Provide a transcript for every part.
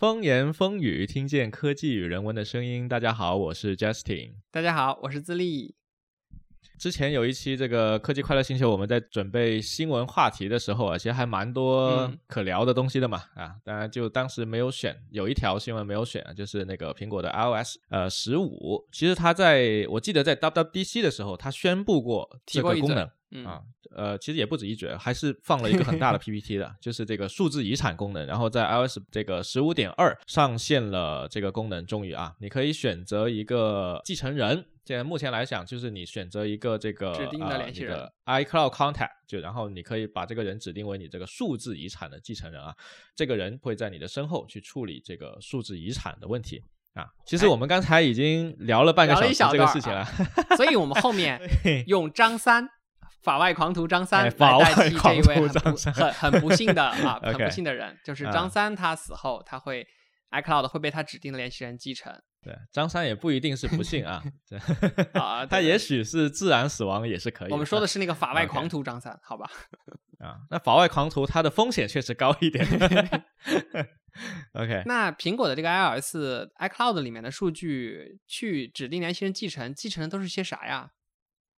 风言风语，听见科技与人文的声音。大家好，我是 Justin。大家好，我是自立。之前有一期这个科技快乐星球，我们在准备新闻话题的时候啊，其实还蛮多可聊的东西的嘛。啊，当然就当时没有选，有一条新闻没有选，就是那个苹果的 iOS 呃十五。其实它在我记得在 WWDC 的时候，它宣布过这个功能。啊，呃，其实也不止一嘴，还是放了一个很大的 PPT 的，就是这个数字遗产功能。然后在 iOS 这个十五点二上线了这个功能，终于啊，你可以选择一个继承人。现在目前来讲，就是你选择一个这个指定的联系人，iCloud Contact，就然后你可以把这个人指定为你这个数字遗产的继承人啊。这个人会在你的身后去处理这个数字遗产的问题啊。其实我们刚才已经聊了半个小时这个事情了，所以我们后面 用张三。法外狂徒张三来代替这一位很很很不幸的啊，很不幸的人，就是张三。他死后，他会 iCloud 会被他指定的联系人继承。对，张三也不一定是不幸啊，对啊，他也许是自然死亡也是可以。我们说的是那个法外狂徒张三，好吧？啊，那法外狂徒他的风险确实高一点。OK，那苹果的这个 iOS iCloud 里面的数据去指定联系人继承，继承的都是些啥呀？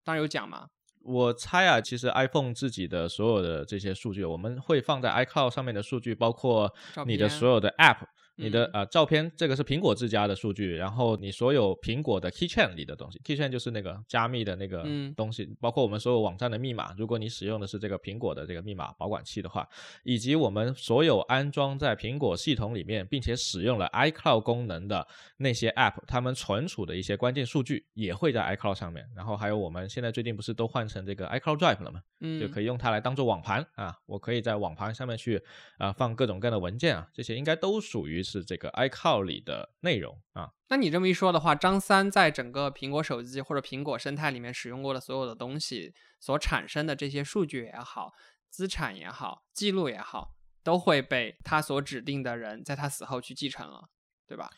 当然有讲嘛。我猜啊，其实 iPhone 自己的所有的这些数据，我们会放在 iCloud 上面的数据，包括你的所有的 App。你的呃照片，这个是苹果自家的数据，然后你所有苹果的 Keychain 里的东西，Keychain 就是那个加密的那个东西，包括我们所有网站的密码，如果你使用的是这个苹果的这个密码保管器的话，以及我们所有安装在苹果系统里面并且使用了 iCloud 功能的那些 App，它们存储的一些关键数据也会在 iCloud 上面。然后还有我们现在最近不是都换成这个 iCloud Drive 了吗？嗯，就可以用它来当做网盘啊，我可以在网盘上面去啊放各种各样的文件啊，这些应该都属于是这个 iCloud。里的内容啊，那你这么一说的话，张三在整个苹果手机或者苹果生态里面使用过的所有的东西所产生的这些数据也好、资产也好、记录也好，都会被他所指定的人在他死后去继承了，对吧？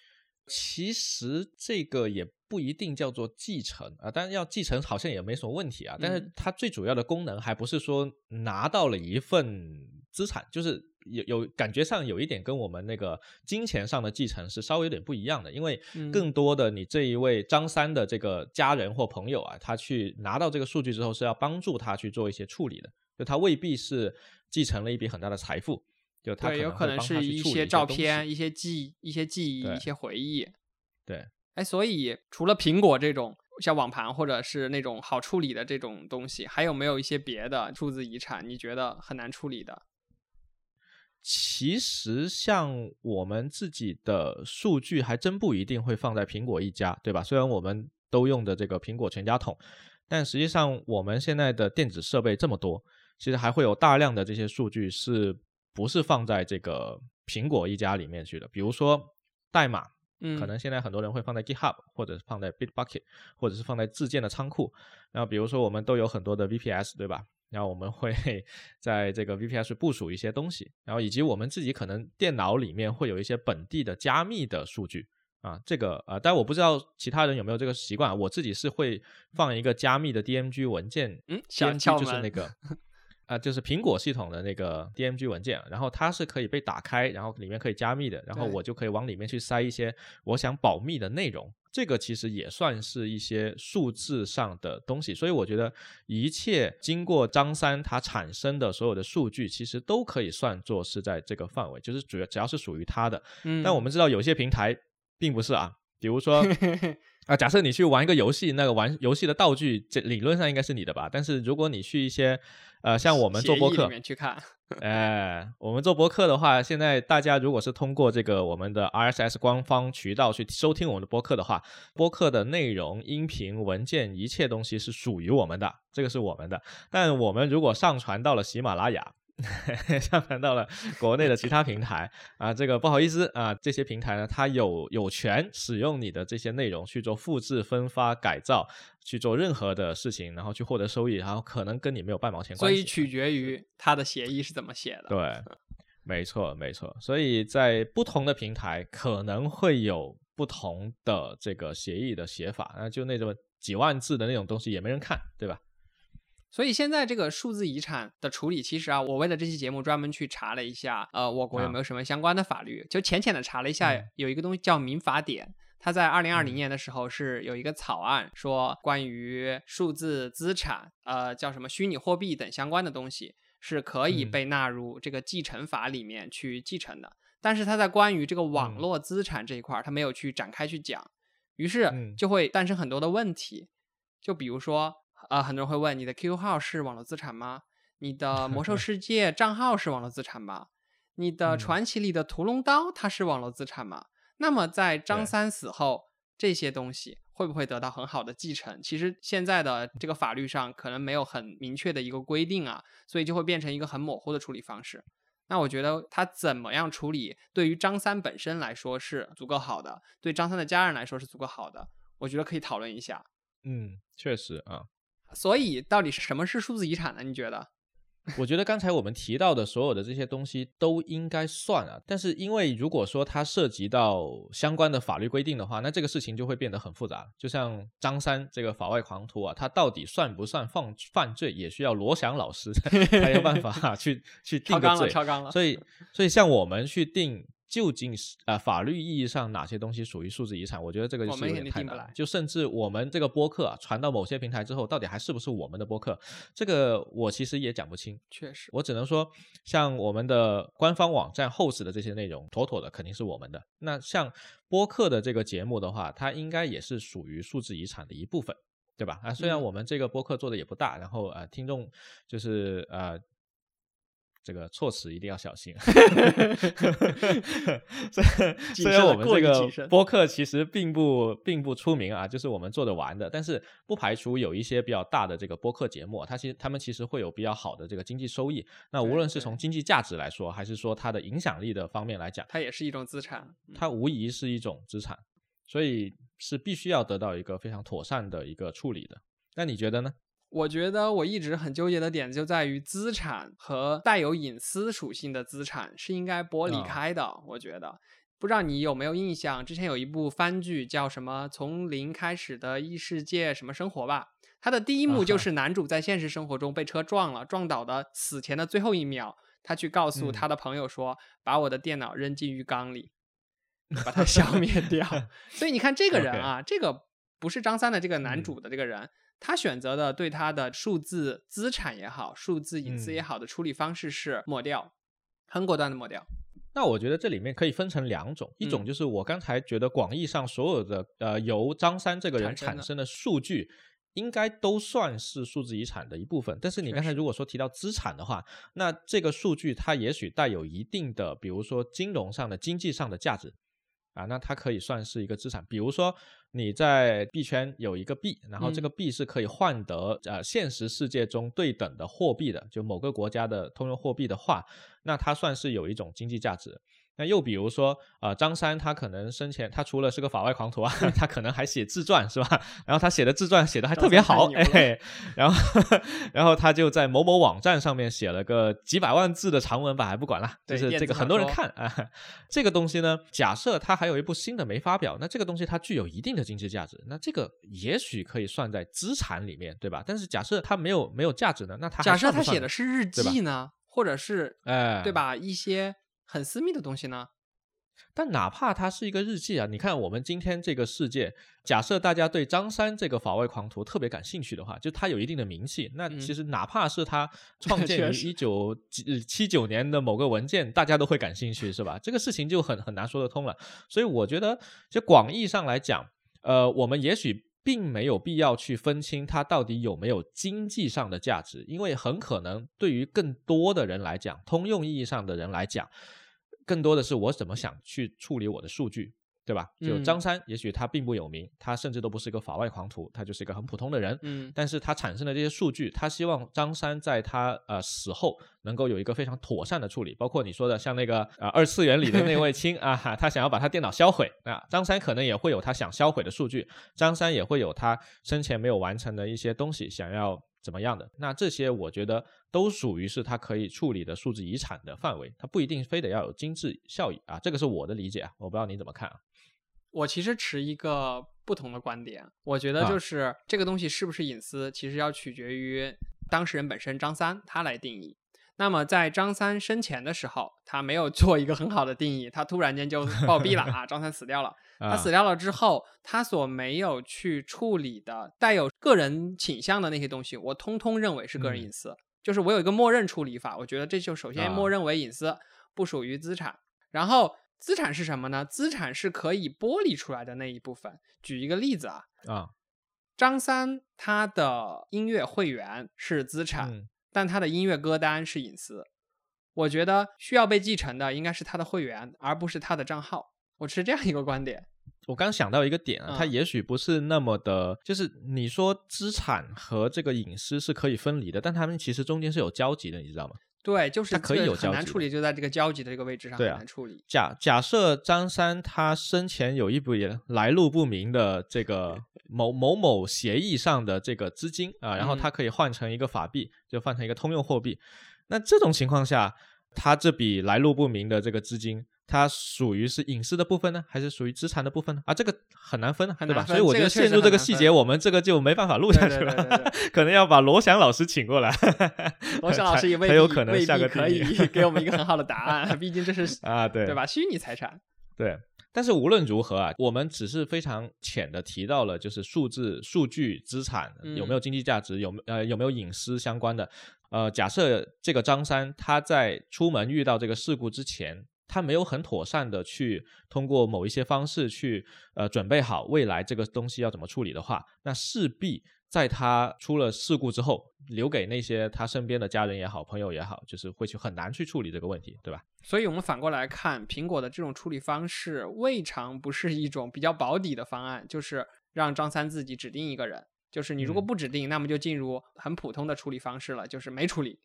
其实这个也不一定叫做继承啊，但是要继承好像也没什么问题啊。但是它最主要的功能还不是说拿到了一份资产，就是。有有感觉上有一点跟我们那个金钱上的继承是稍微有点不一样的，因为更多的你这一位张三的这个家人或朋友啊，他去拿到这个数据之后是要帮助他去做一些处理的，就他未必是继承了一笔很大的财富，就他有可能是一些照片、一些记、一些记忆、一些回忆。对，哎，所以除了苹果这种像网盘或者是那种好处理的这种东西，还有没有一些别的数字遗产你觉得很难处理的？其实像我们自己的数据，还真不一定会放在苹果一家，对吧？虽然我们都用的这个苹果全家桶，但实际上我们现在的电子设备这么多，其实还会有大量的这些数据是不是放在这个苹果一家里面去的？比如说代码，嗯，可能现在很多人会放在 GitHub，或者是放在 Bitbucket，或者是放在自建的仓库。然后比如说我们都有很多的 VPS，对吧？然后我们会 在这个 VPS 部署一些东西，然后以及我们自己可能电脑里面会有一些本地的加密的数据啊，这个啊，但我不知道其他人有没有这个习惯，我自己是会放一个加密的 DMG 文件，嗯，DMG 就是那个。啊，就是苹果系统的那个 DMG 文件，然后它是可以被打开，然后里面可以加密的，然后我就可以往里面去塞一些我想保密的内容。这个其实也算是一些数字上的东西，所以我觉得一切经过张三他产生的所有的数据，其实都可以算作是在这个范围，就是主要只要是属于他的。嗯。但我们知道有些平台并不是啊，比如说。啊，假设你去玩一个游戏，那个玩游戏的道具，这理论上应该是你的吧？但是如果你去一些，呃，像我们做播客去看，哎，我们做播客的话，现在大家如果是通过这个我们的 RSS 官方渠道去收听我们的播客的话，播客的内容、音频、文件，一切东西是属于我们的，这个是我们的。但我们如果上传到了喜马拉雅。上传到了国内的其他平台啊，这个不好意思啊，这些平台呢，它有有权使用你的这些内容去做复制、分发、改造，去做任何的事情，然后去获得收益，然后可能跟你没有半毛钱关系。所以取决于它的协议是怎么写的。对，没错，没错。所以在不同的平台可能会有不同的这个协议的写法，那就那种几万字的那种东西也没人看，对吧？所以现在这个数字遗产的处理，其实啊，我为了这期节目专门去查了一下，呃，我国有没有什么相关的法律，就浅浅的查了一下，有一个东西叫民法典，它在二零二零年的时候是有一个草案，说关于数字资产，呃，叫什么虚拟货币等相关的东西是可以被纳入这个继承法里面去继承的，但是它在关于这个网络资产这一块，它没有去展开去讲，于是就会诞生很多的问题，就比如说。呃，很多人会问你的 QQ 号是网络资产吗？你的魔兽 世界账号是网络资产吗？你的传奇里的屠龙刀它是网络资产吗？那么在张三死后，这些东西会不会得到很好的继承？其实现在的这个法律上可能没有很明确的一个规定啊，所以就会变成一个很模糊的处理方式。那我觉得他怎么样处理，对于张三本身来说是足够好的，对张三的家人来说是足够好的，我觉得可以讨论一下。嗯，确实啊。所以，到底是什么是数字遗产呢？你觉得？我觉得刚才我们提到的所有的这些东西都应该算啊。但是，因为如果说它涉及到相关的法律规定的话，那这个事情就会变得很复杂。就像张三这个法外狂徒啊，他到底算不算犯犯罪，也需要罗翔老师 才有办法 去去定个罪。超纲了，所以，所以像我们去定。究竟是啊，法律意义上哪些东西属于数字遗产？我觉得这个就是有点太难。就甚至我们这个播客啊，传到某些平台之后，到底还是不是我们的播客？这个我其实也讲不清。确实，我只能说，像我们的官方网站 host 的这些内容，妥妥的肯定是我们的。那像播客的这个节目的话，它应该也是属于数字遗产的一部分，对吧？啊，虽然我们这个播客做的也不大，然后呃，听众就是呃。这个措辞一定要小心。虽然我们这个播客其实并不并不出名啊，就是我们做的玩的，但是不排除有一些比较大的这个播客节目，它其实他们其实会有比较好的这个经济收益。那无论是从经济价值来说，还是说它的影响力的方面来讲，它也是一种资产，它无疑是一种资产，所以是必须要得到一个非常妥善的一个处理的。那你觉得呢？我觉得我一直很纠结的点就在于资产和带有隐私属性的资产是应该剥离开的。我觉得，不知道你有没有印象，之前有一部番剧叫什么《从零开始的异世界什么生活》吧？它的第一幕就是男主在现实生活中被车撞了，撞倒的死前的最后一秒，他去告诉他的朋友说：“把我的电脑扔进浴缸里，把它消灭掉。”所以你看这个人啊，这个不是张三的这个男主的这个人。他选择的对他的数字资产也好，数字隐私也好的处理方式是抹掉，很果断的抹掉。那我觉得这里面可以分成两种，一种就是我刚才觉得广义上所有的呃由张三这个人产生的数据，应该都算是数字遗产的一部分。但是你刚才如果说提到资产的话，那这个数据它也许带有一定的，比如说金融上的、经济上的价值。啊，那它可以算是一个资产。比如说你在币圈有一个币，然后这个币是可以换得呃现实世界中对等的货币的，就某个国家的通用货币的话，那它算是有一种经济价值。那又比如说，呃，张三他可能生前他除了是个法外狂徒啊，他可能还写自传是吧？然后他写的自传写的还特别好，哎，然后 然后他就在某某网站上面写了个几百万字的长文吧，还不管了，就是这个很多人看啊。这个东西呢，假设他还有一部新的没发表，那这个东西它具有一定的经济价值，那这个也许可以算在资产里面，对吧？但是假设它没有没有价值呢，那它假设他写的是日记呢，或者是哎，对吧？一些。很私密的东西呢，但哪怕它是一个日记啊，你看我们今天这个世界，假设大家对张三这个法外狂徒特别感兴趣的话，就他有一定的名气，那其实哪怕是他 创建于一九七九年的某个文件，大家都会感兴趣，是吧？这个事情就很很难说得通了。所以我觉得，就广义上来讲，呃，我们也许。并没有必要去分清它到底有没有经济上的价值，因为很可能对于更多的人来讲，通用意义上的人来讲，更多的是我怎么想去处理我的数据。对吧？就张三，也许他并不有名，他甚至都不是一个法外狂徒，他就是一个很普通的人。嗯，但是他产生的这些数据，他希望张三在他呃死后能够有一个非常妥善的处理，包括你说的像那个呃二次元里的那位 亲啊，他想要把他电脑销毁啊，张三可能也会有他想销毁的数据，张三也会有他生前没有完成的一些东西想要怎么样的，那这些我觉得都属于是他可以处理的数字遗产的范围，他不一定非得要有经济效益啊，这个是我的理解啊，我不知道你怎么看啊。我其实持一个不同的观点，我觉得就是这个东西是不是隐私，其实要取决于当事人本身张三他来定义。那么在张三生前的时候，他没有做一个很好的定义，他突然间就暴毙了啊！张三死掉了，他死掉了之后，他所没有去处理的带有个人倾向的那些东西，我通通认为是个人隐私。就是我有一个默认处理法，我觉得这就首先默认为隐私，不属于资产。然后资产是什么呢？资产是可以剥离出来的那一部分。举一个例子啊，啊，张三他的音乐会员是资产。但他的音乐歌单是隐私，我觉得需要被继承的应该是他的会员，而不是他的账号。我持这样一个观点。我刚想到一个点啊，它也许不是那么的，就是你说资产和这个隐私是可以分离的，但他们其实中间是有交集的，你知道吗？对，就是它可以有很难处理，就在这个交集的这个位置上很难处理。假假设张三他生前有一笔来路不明的这个 某某某协议上的这个资金啊，然后他可以换成一个法币，就换成一个通用货币。那这种情况下，他这笔来路不明的这个资金。它属于是隐私的部分呢，还是属于资产的部分呢？啊，这个很难分，对吧？所以我觉得陷入这个细节，我们这个就没办法录下去了，可能要把罗翔老师请过来。罗翔老师也未必可以 给我们一个很好的答案，毕竟这是啊，对对吧？虚拟财产。对，但是无论如何啊，我们只是非常浅的提到了，就是数字、数据、资产有没有经济价值，有没呃有没有隐私相关的。呃，假设这个张三他在出门遇到这个事故之前。他没有很妥善的去通过某一些方式去呃准备好未来这个东西要怎么处理的话，那势必在他出了事故之后，留给那些他身边的家人也好、朋友也好，就是会去很难去处理这个问题，对吧？所以我们反过来看，苹果的这种处理方式未尝不是一种比较保底的方案，就是让张三自己指定一个人，就是你如果不指定，那么就进入很普通的处理方式了，就是没处理。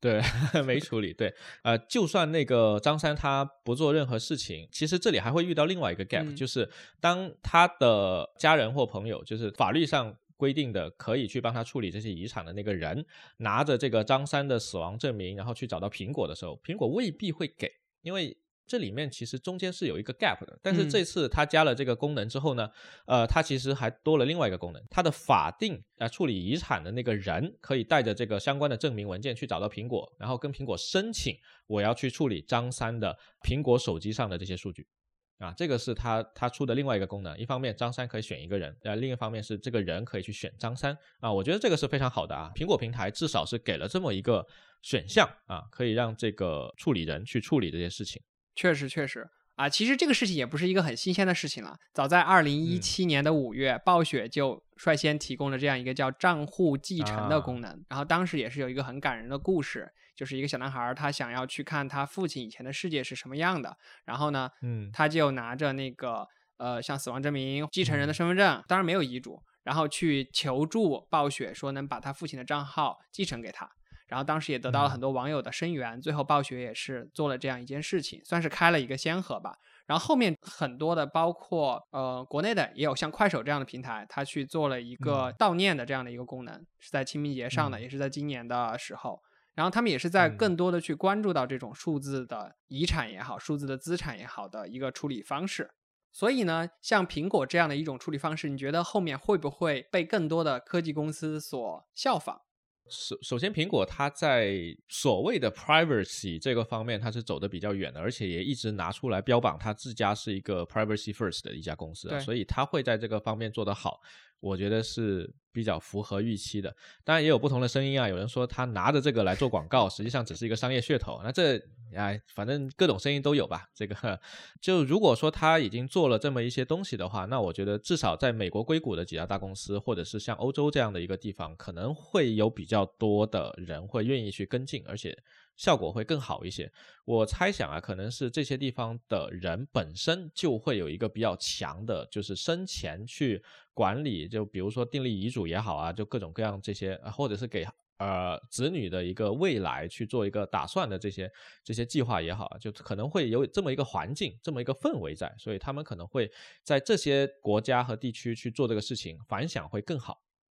对，没处理。对，呃，就算那个张三他不做任何事情，其实这里还会遇到另外一个 gap，就是当他的家人或朋友，就是法律上规定的可以去帮他处理这些遗产的那个人，拿着这个张三的死亡证明，然后去找到苹果的时候，苹果未必会给，因为。这里面其实中间是有一个 gap 的，但是这次它加了这个功能之后呢，呃，它其实还多了另外一个功能，它的法定呃处理遗产的那个人可以带着这个相关的证明文件去找到苹果，然后跟苹果申请我要去处理张三的苹果手机上的这些数据，啊，这个是它它出的另外一个功能，一方面张三可以选一个人，呃，另一方面是这个人可以去选张三，啊，我觉得这个是非常好的啊，苹果平台至少是给了这么一个选项啊，可以让这个处理人去处理这些事情。确实，确实啊，其实这个事情也不是一个很新鲜的事情了。早在二零一七年的五月，暴雪就率先提供了这样一个叫账户继承的功能。然后当时也是有一个很感人的故事，就是一个小男孩，他想要去看他父亲以前的世界是什么样的。然后呢，嗯，他就拿着那个呃，像死亡证明、继承人的身份证，当然没有遗嘱，然后去求助暴雪，说能把他父亲的账号继承给他。然后当时也得到了很多网友的声援，最后暴雪也是做了这样一件事情，算是开了一个先河吧。然后后面很多的，包括呃国内的也有像快手这样的平台，它去做了一个悼念的这样的一个功能，是在清明节上的，也是在今年的时候。然后他们也是在更多的去关注到这种数字的遗产也好，数字的资产也好的一个处理方式。所以呢，像苹果这样的一种处理方式，你觉得后面会不会被更多的科技公司所效仿？首首先，苹果它在所谓的 privacy 这个方面，它是走的比较远的，而且也一直拿出来标榜它自家是一个 privacy first 的一家公司，所以它会在这个方面做得好。我觉得是比较符合预期的，当然也有不同的声音啊。有人说他拿着这个来做广告，实际上只是一个商业噱头。那这哎，反正各种声音都有吧。这个就如果说他已经做了这么一些东西的话，那我觉得至少在美国硅谷的几家大公司，或者是像欧洲这样的一个地方，可能会有比较多的人会愿意去跟进，而且。效果会更好一些。我猜想啊，可能是这些地方的人本身就会有一个比较强的，就是生前去管理，就比如说订立遗嘱也好啊，就各种各样这些，或者是给呃子女的一个未来去做一个打算的这些这些计划也好，就可能会有这么一个环境，这么一个氛围在，所以他们可能会在这些国家和地区去做这个事情，反响会更好。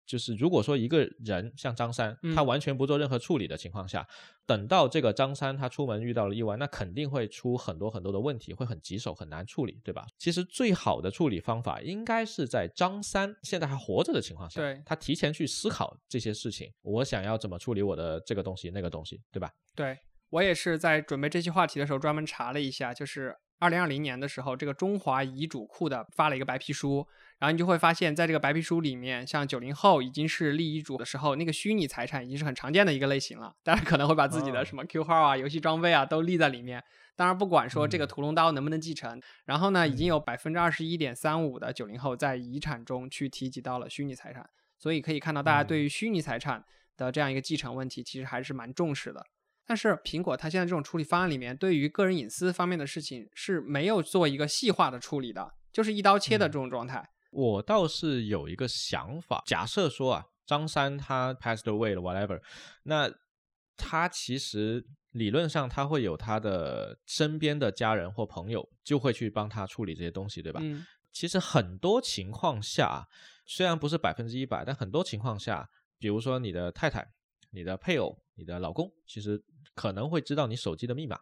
就是如果说一个人像张三，他嗯完全不做任何处理的情况下，等到这个张三他出门遇到了意外，那肯定会出很多很多的问题，会很棘手，很难处理，对吧？其实最好的处理方法应该是在张三现在还活着的情况下，对他提前去思考这些事情，我想要怎么处理我的这个东西那个东西，对吧？对我也是在准备这期话题的时候专门查了一下，就是二零二零年的时候，这个中华遗嘱库的发了一个白皮书，然后你就会发现在这个白皮书里面，像九零后已经是立遗嘱的时候，那个虚拟财产已经是很常见的一个类型了，当然可能会把自己的哦什么 Q 号啊、游戏装备啊都立在里面。当然，不管说这个嗯屠龙刀能不能继承，然后呢，已经嗯有百分之二十一点三五的九零后在遗产中去提及到了虚拟财产，所以可以看到大家对嗯于虚拟财产的这样一个继承问题，其实还是蛮重视的。但是苹果它现在这种处理方案里面，对于个人隐私方面的事情是没有做一个细化的处理的，就是一刀切的嗯这种状态。我倒是有一个想法，假设说啊，张三他 passed away 了，whatever，那他其实理论上他会有他的身边的家人或朋友就会去帮他处理这些东西，对吧？嗯，其实很多情况下，虽然不是百分之一百，但很多情况下，比如说你的太太、你的配偶、你的老公，其实可能会知道你手机的密码。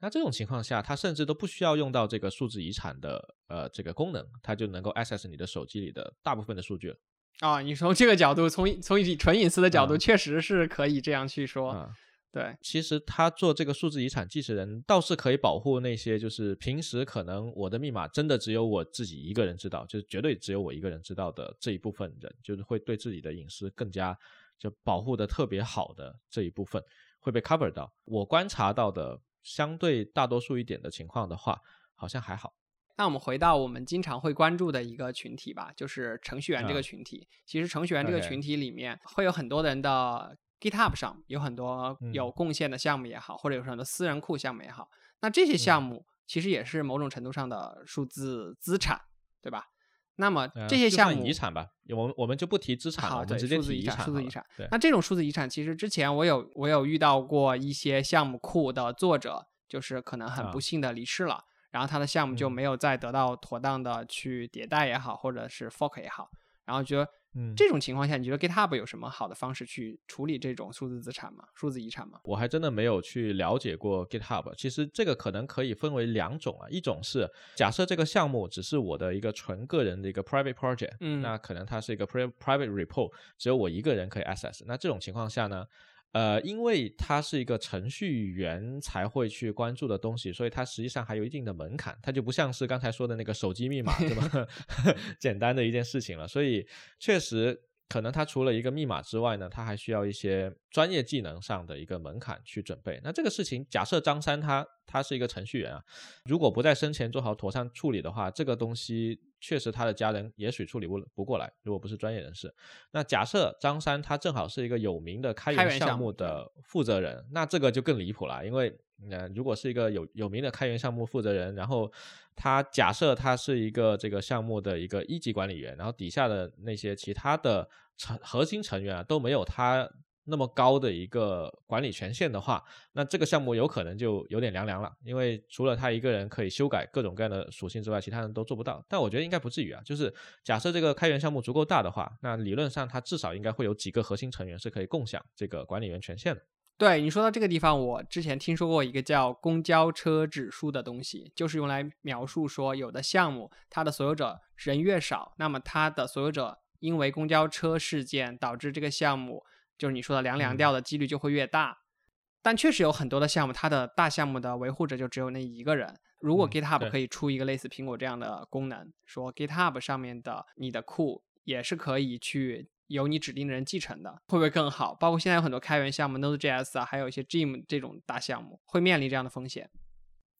那这种情况下，他甚至都不需要用到这个数字遗产的呃这个功能，他就能够 access 你的手机里的大部分的数据了。啊，你从这个角度，从从纯隐私的角度，啊确实是可以这样去说。啊，对，其实他做这个数字遗产继承人，倒是可以保护那些就是平时可能我的密码真的只有我自己一个人知道，就是绝对只有我一个人知道的这一部分人，就是会对自己的隐私更加就保护的特别好的这一部分会被 cover 到。我观察到的相对大多数一点的情况的话，好像还好。那我们回到我们经常会关注的一个群体吧，就是程序员这个啊群体。其实程序员这个群体里面会有很多人的 GitHub 上有很多嗯有贡献的项目也好，或者有很多私人库项目也好。那这些项嗯目其实也是某种程度上的数字资产，对吧？那么呃这些项目，遗产吧，我们我们就不提资产了，对，们直接提数字遗产，数字遗产。那这种数字遗产，其实之前我有我有遇到过一些项目库的作者，就是可能很啊不幸的离世了，然后他的项目就嗯没有再得到妥当的去迭代也好，或者是 fork 也好，然后觉得嗯，这种情况下，你觉得 GitHub 有什么好的方式去处理这种数字资产吗？数字遗产吗？我还真的没有去了解过 GitHub。其实这个可能可以分为两种啊，一种是假设这个项目只是我的一个纯个人的一个 private project，嗯那可能它是一个 pri- private repo，只有我一个人可以 access。那这种情况下呢？呃，因为它是一个程序员才会去关注的东西，所以它实际上还有一定的门槛，它就不像是刚才说的那个手机密码这么 简单的一件事情了。所以确实，可能它除了一个密码之外呢，它还需要一些专业技能上的一个门槛去准备。那这个事情，假设张三他他是一个程序员啊，如果不在生前做好妥善处理的话，这个东西确实他的家人也许处理不不过来，如果不是专业人士。那假设张三他正好是一个有名的开开源项目的负责人，那这个就更离谱了，因为呃，如果是一个有有名的开源项目负责人，然后他假设他是一个这个项目的一个一级管理员，然后底下的那些其他的成核心成员啊都没有他那么高的一个管理权限的话，那这个项目有可能就有点凉凉了，因为除了他一个人可以修改各种各样的属性之外，其他人都做不到。但我觉得应该不至于啊，就是假设这个开源项目足够大的话，那理论上它至少应该会有几个核心成员是可以共享这个管理员权限的。对你说到这个地方，我之前听说过一个叫公交车指数的东西，就是用来描述说有的项目它的所有者人越少，那么它的所有者因为公交车事件导致这个项目就是你说的凉凉嗯掉的几率就会越大。但确实有很多的项目，它的大项目的维护者就只有那一个人。如果嗯 GitHub 可以出一个类似苹果这样的功能，说 GitHub 上面的你的库也是可以去由你指定的人继承的，会不会更好？包括现在有很多开源项目，Node.js 啊，还有一些 Gym 这种大项目，会面临这样的风险。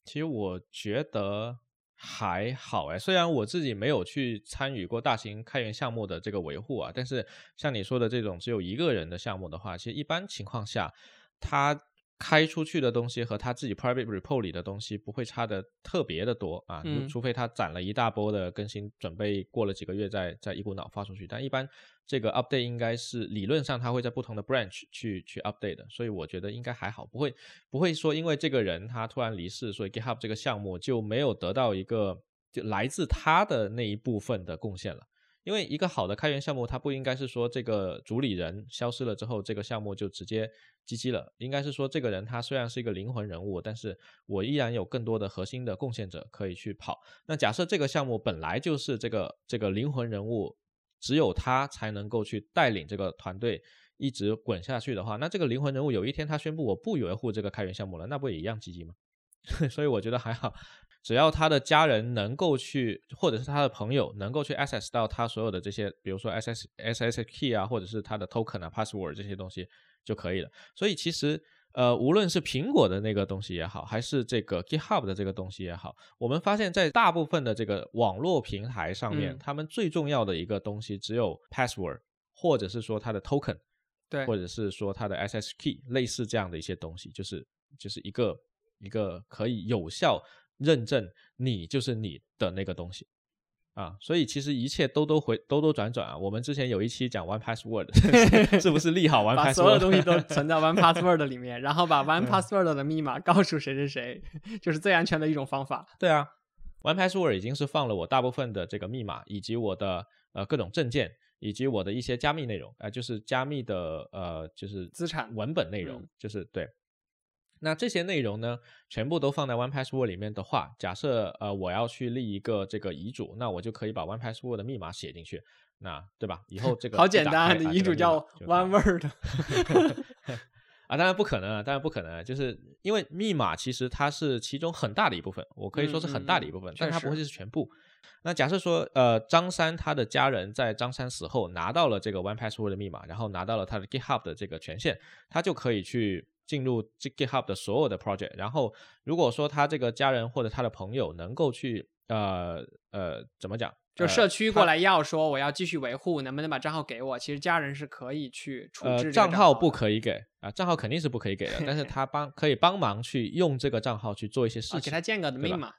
其实我觉得还好哎，虽然我自己没有去参与过大型开源项目的这个维护啊，但是像你说的这种只有一个人的项目的话，其实一般情况下，它开出去的东西和他自己 private report 里的东西不会差的特别的多啊，嗯除非他攒了一大波的更新，准备过了几个月再再一股脑发出去，但一般这个 update 应该是理论上它会在不同的 branch 去去 update 的，所以我觉得应该还好，不会不会说因为这个人他突然离世，所以 GitHub 这个项目就没有得到一个就来自他的那一部分的贡献了。因为一个好的开源项目，它不应该是说这个主理人消失了之后，这个项目就直接 GG 了。应该是说这个人他虽然是一个灵魂人物，但是我依然有更多的核心的贡献者可以去跑。那假设这个项目本来就是这个这个灵魂人物，只有他才能够去带领这个团队一直滚下去的话，那这个灵魂人物有一天他宣布我不维护这个开源项目了，那不也一样 GG 吗？所以我觉得还好。只要他的家人能够去，或者是他的朋友能够去 access 到他所有的这些，比如说 S S S S key 啊，或者是他的 token 啊、password 这些东西就可以了。所以其实，呃，无论是苹果的那个东西也好，还是这个 GitHub 的这个东西也好，我们发现，在大部分的这个网络平台上面，他们最重要的一个东西只有 password，或者是说它的 token，对，或者是说它的 S S key，类似这样的一些东西，就是就是一个一个可以有效。认证你就是你的那个东西啊，所以其实一切兜兜回兜兜转转啊。我们之前有一期讲 One Password，是不是利好 One Password？把所有东西都存在 One Password 里面，然后把 One Password 的密码告诉谁谁谁，就是最安全的一种方法。对啊，One Password 已经是放了我大部分的这个密码，以及我的呃各种证件，以及我的一些加密内容啊，就是加密的呃就是资产文本内容，就是对。那这些内容呢，全部都放在 One Password 里面的话，假设呃我要去立一个这个遗嘱，那我就可以把 One Password 的密码写进去，那对吧？以后这个好简单的遗嘱叫 One Word 啊，当然不可能啊，当然不可能，就是因为密码其实它是其中很大的一部分，我可以说是很大的一部分，但它不会是全部。那假设说呃张三他的家人在张三死后拿到了这个 One Password 的密码，然后拿到了他的 GitHub 的这个权限，他就可以去。进入 GitHub 的所有的 project，然后如果说他这个家人或者他的朋友能够去呃呃怎么讲，就社区过来要说我要继续维护，能不能把账号给我？其实家人是可以去处置账号不可以给啊，账号肯定是不可以给的，但是他帮可以帮忙去用这个账号去做一些事情，给他建个密码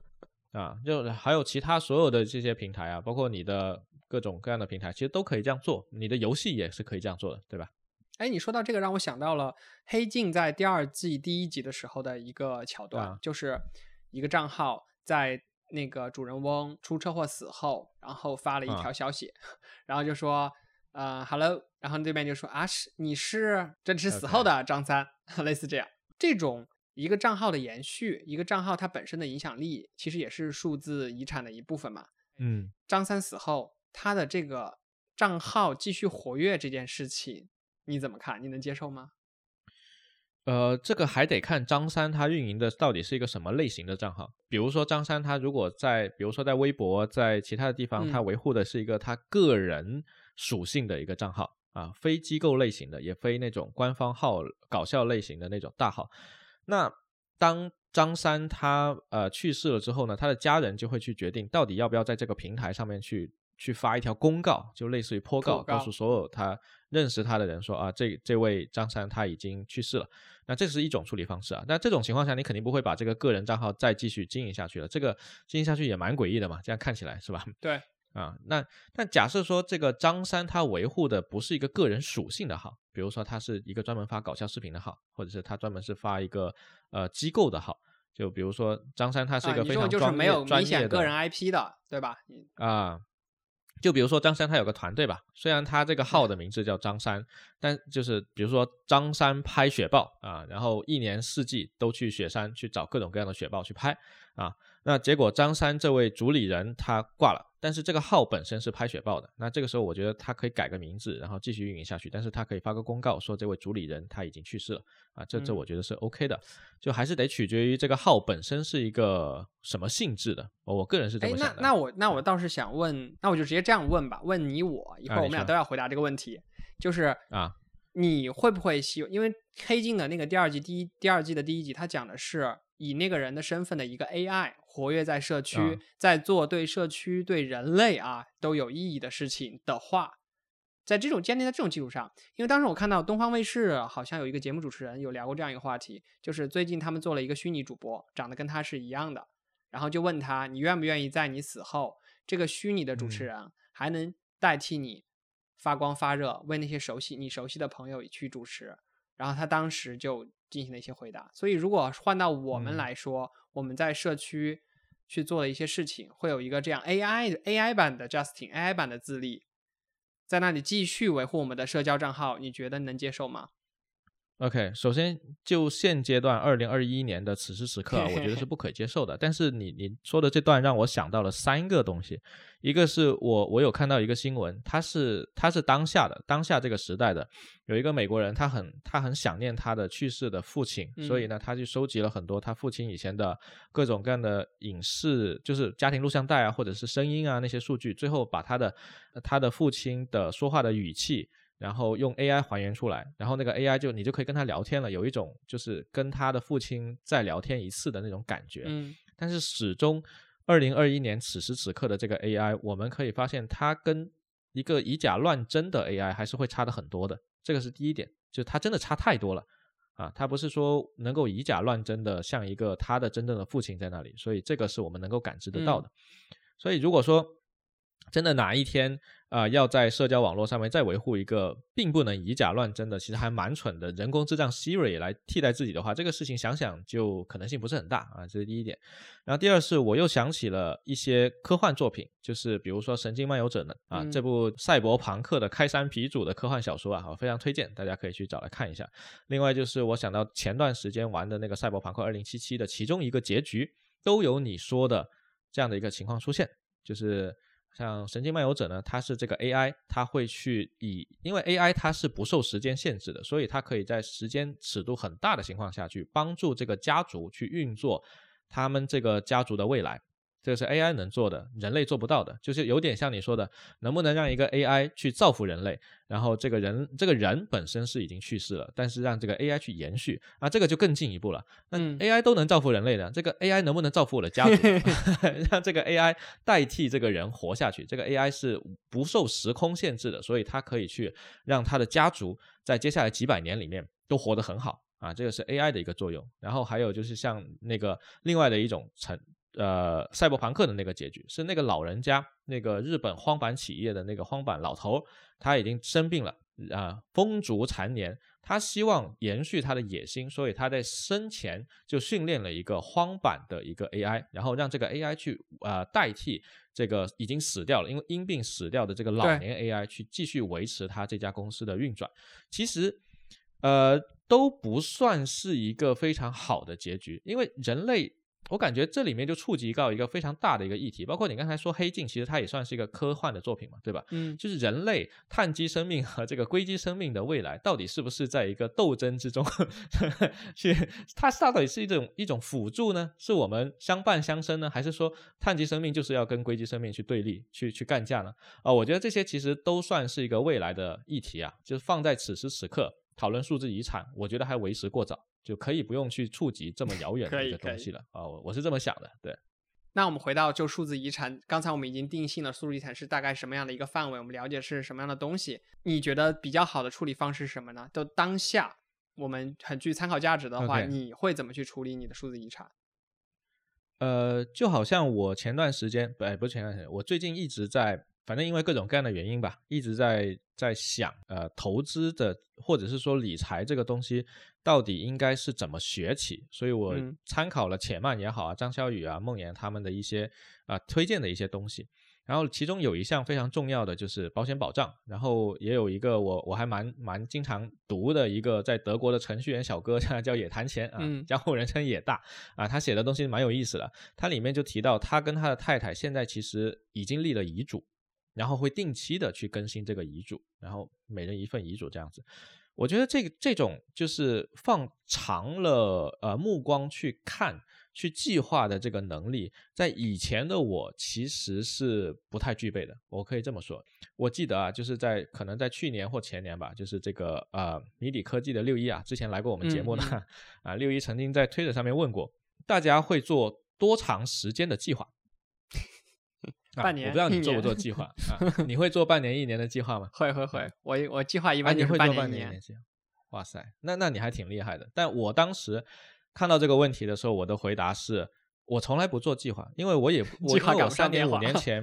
啊，就还有其他所有的这些平台啊，包括你的各种各样的平台，其实都可以这样做，你的游戏也是可以这样做的，对吧？哎，你说到这个，让我想到了《黑镜》在第二季第一集的时候的一个桥段，就是一个账号在那个主人翁出车祸死后，然后发了一条消息，然后就说，呃，hello，然后对面就说啊，是你是这是死后的张三，类似这样，这种一个账号的延续，一个账号它本身的影响力，其实也是数字遗产的一部分嘛。嗯，张三死后，他的这个账号继续活跃这件事情。你怎么看？你能接受吗？呃，这个还得看张三他运营的到底是一个什么类型的账号。比如说张三他如果在，比如说在微博，在其他的地方，他维护的是一个他个人属性的一个账号啊，非机构类型的，也非那种官方号、搞笑类型的那种大号。那当张三他呃去世了之后呢，他的家人就会去决定到底要不要在这个平台上面去。去发一条公告，就类似于泼告，告诉所有他认识他的人说啊，这这位张三他已经去世了。那这是一种处理方式啊。那这种情况下，你肯定不会把这个个人账号再继续经营下去了。这个经营下去也蛮诡异的嘛，这样看起来是吧？对 啊。那但假设说这个张三他维护的不是一个个人属性的号，比如说他是一个专门发搞笑视频的号，或者是他专门是发一个呃机构的号，就比如说张三他是一个非常就是没有明显个人 IP 的，对吧？啊。就比如说张三，他有个团队吧，虽然他这个号的名字叫张三，但就是比如说张三拍雪豹啊，然后一年四季都去雪山去找各种各样的雪豹去拍啊。那结果张三这位主理人他挂了，但是这个号本身是拍雪豹的。那这个时候我觉得他可以改个名字，然后继续运营下去。但是他可以发个公告说这位主理人他已经去世了啊，这这我觉得是 OK 的。就还是得取决于这个号本身是一个什么性质的。我个人是这么想的。那那我那我倒是想问，那我就直接这样问吧，问你我，以后我们俩都要回答这个问题，就是啊，你会不会希？因为黑镜的那个第二季第一第二季的第一集，它讲的是以那个人的身份的一个 AI。活跃在社区，在做对社区、对人类啊都有意义的事情的话，在这种建立在这种基础上，因为当时我看到东方卫视好像有一个节目主持人有聊过这样一个话题，就是最近他们做了一个虚拟主播，长得跟他是一样的，然后就问他，你愿不愿意在你死后，这个虚拟的主持人还能代替你发光发热，为那些熟悉你熟悉的朋友去主持？然后他当时就进行了一些回答。所以如果换到我们来说，我们在社区去做的一些事情，会有一个这样 AI AI 版的 Justin，AI 版的自立，在那里继续维护我们的社交账号，你觉得能接受吗？OK，首先就现阶段二零二一年的此时此刻，我觉得是 不可接受的。但是你你说的这段让我想到了三个东西，一个是我我有看到一个新闻，他是他是当下的当下这个时代的有一个美国人，他很他很想念他的去世的父亲，所以呢，他就收集了很多他父亲以前的各种各样的影视，就是家庭录像带啊，或者是声音啊那些数据，最后把他的他的父亲的说话的语气。然后用 AI 还原出来，然后那个 AI 就你就可以跟他聊天了，有一种就是跟他的父亲再聊天一次的那种感觉。嗯，但是始终，二零二一年此时此刻的这个 AI，我们可以发现它跟一个以假乱真的 AI 还是会差的很多的。这个是第一点，就它真的差太多了啊！它不是说能够以假乱真的像一个他的真正的父亲在那里，所以这个是我们能够感知得到的。所以如果说真的哪一天。啊，要在社交网络上面再维护一个并不能以假乱真的，其实还蛮蠢的人工智障 Siri 来替代自己的话，这个事情想想就可能性不是很大啊，这是第一点。然后第二是，我又想起了一些科幻作品，就是比如说《神经漫游者》呢，啊，这部赛博朋克的开山鼻祖的科幻小说啊，我非常推荐，大家可以去找来看一下。另外就是我想到前段时间玩的那个《赛博朋克2077》的其中一个结局，都有你说的这样的一个情况出现，就是。像神经漫游者呢，它是这个 AI，它会去以，因为 AI 它是不受时间限制的，所以它可以在时间尺度很大的情况下去帮助这个家族去运作他们这个家族的未来。这个是 AI 能做的，人类做不到的，就是有点像你说的，能不能让一个 AI 去造福人类，然后这个人这个人本身是已经去世了，但是让这个 AI 去延续啊，这个就更进一步了。那 AI 都能造福人类的，这个 AI 能不能造福我的家族，让这个 AI 代替这个人活下去？这个 AI 是不受时空限制的，所以它可以去让他的家族在接下来几百年里面都活得很好啊，这个是 AI 的一个作用。然后还有就是像那个另外的一种成。呃，赛博朋克的那个结局是那个老人家，那个日本荒坂企业的那个荒坂老头，他已经生病了啊，风烛残年。他希望延续他的野心，所以他在生前就训练了一个荒坂的一个 AI，然后让这个 AI 去呃代替这个已经死掉了，因为因病死掉的这个老年 AI 去继续维持他这家公司的运转。其实，呃，都不算是一个非常好的结局，因为人类。我感觉这里面就触及到一个非常大的一个议题，包括你刚才说《黑镜》，其实它也算是一个科幻的作品嘛，对吧？嗯，就是人类碳基生命和这个硅基生命的未来，到底是不是在一个斗争之中 去？它到底是一种一种辅助呢？是我们相伴相生呢？还是说碳基生命就是要跟硅基生命去对立、去去干架呢？啊，我觉得这些其实都算是一个未来的议题啊，就是放在此时此刻讨论数字遗产，我觉得还为时过早。就可以不用去触及这么遥远的一个东西了啊！我我是这么想的。对，那我们回到就数字遗产，刚才我们已经定性了数字遗产是大概什么样的一个范围，我们了解是什么样的东西。你觉得比较好的处理方式是什么呢？就当下我们很具参考价值的话，你会怎么去处理你的数字遗产？呃，就好像我前段时间，不，不是前段时间，我最近一直在。反正因为各种各样的原因吧，一直在在想，呃，投资的或者是说理财这个东西到底应该是怎么学起，所以我参考了且慢也好啊，张小雨啊、梦岩他们的一些啊推荐的一些东西，然后其中有一项非常重要的就是保险保障，然后也有一个我我还蛮蛮经常读的一个在德国的程序员小哥叫野谈钱啊，江湖人称野大啊，他写的东西蛮有意思的，他里面就提到他跟他的太太现在其实已经立了遗嘱。然后会定期的去更新这个遗嘱，然后每人一份遗嘱这样子。我觉得这个这种就是放长了呃目光去看、去计划的这个能力，在以前的我其实是不太具备的。我可以这么说，我记得啊，就是在可能在去年或前年吧，就是这个呃迷底科技的六一啊，之前来过我们节目的啊，六一曾经在推特上面问过大家会做多长时间的计划。半年，我不知道你做不做计划啊？你会做半年、一年的计划吗？会会会，我我计划一般就是半年、一年。哇塞，那那你还挺厉害的。但我当时看到这个问题的时候，我的回答是我从来不做计划，因为我也 我计划我三年五年 前，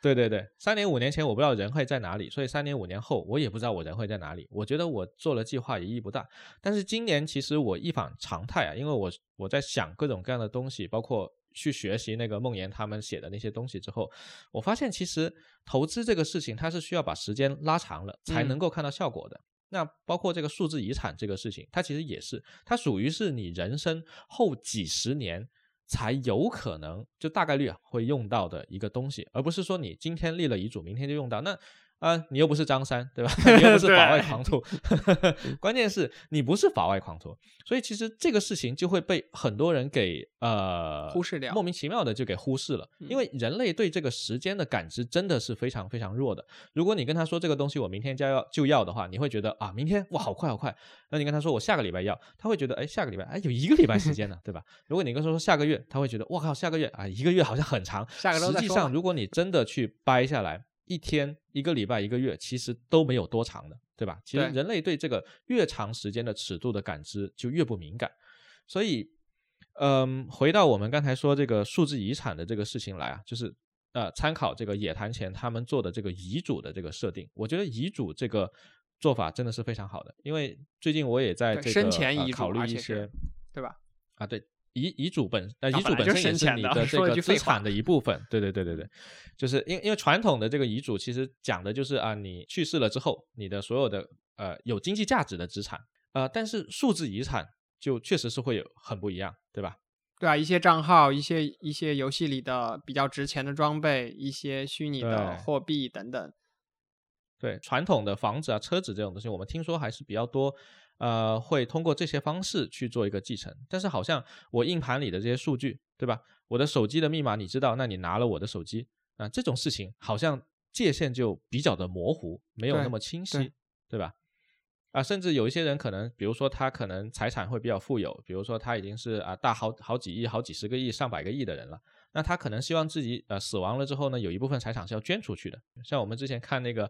对对对，三年五年前我不知道人会在哪里，所以三年五年后我也不知道我人会在哪里。我觉得我做了计划也意义不大。但是今年其实我一反常态啊，因为我我在想各种各样的东西，包括。去学习那个梦岩他们写的那些东西之后，我发现其实投资这个事情，它是需要把时间拉长了才能够看到效果的。那包括这个数字遗产这个事情，它其实也是，它属于是你人生后几十年才有可能就大概率啊会用到的一个东西，而不是说你今天立了遗嘱，明天就用到。那啊，你又不是张三，对吧？你又不是法外狂徒，关键是你不是法外狂徒，所以其实这个事情就会被很多人给呃忽视掉，莫名其妙的就给忽视了。因为人类对这个时间的感知真的是非常非常弱的。如果你跟他说这个东西我明天就要就要的话，你会觉得啊，明天哇好快好快。那你跟他说我下个礼拜要，他会觉得哎下个礼拜哎有一个礼拜时间呢，对吧？如果你跟他说下个月，他会觉得我靠下个月啊一个月好像很长。下个周实际上如果你真的去掰下来。一天、一个礼拜、一个月，其实都没有多长的，对吧？其实人类对这个越长时间的尺度的感知就越不敏感。所以，嗯，回到我们刚才说这个数字遗产的这个事情来啊，就是呃，参考这个野谈前他们做的这个遗嘱的这个设定，我觉得遗嘱这个做法真的是非常好的。因为最近我也在这个考虑一些，对吧？啊，对。遗遗嘱本呃遗嘱本身也是你的这个资产的一部分，对对对对对，就是因因为传统的这个遗嘱其实讲的就是啊你去世了之后你的所有的呃有经济价值的资产呃但是数字遗产就确实是会有很不一样，对吧？对啊，一些账号、一些一些游戏里的比较值钱的装备、一些虚拟的货币等等。对传统的房子啊、车子这种东西，我们听说还是比较多。呃，会通过这些方式去做一个继承，但是好像我硬盘里的这些数据，对吧？我的手机的密码你知道，那你拿了我的手机啊，这种事情好像界限就比较的模糊，没有那么清晰，对吧？啊，甚至有一些人可能，比如说他可能财产会比较富有，比如说他已经是啊大好好几亿、好几十个亿、上百个亿的人了，那他可能希望自己呃死亡了之后呢，有一部分财产是要捐出去的。像我们之前看那个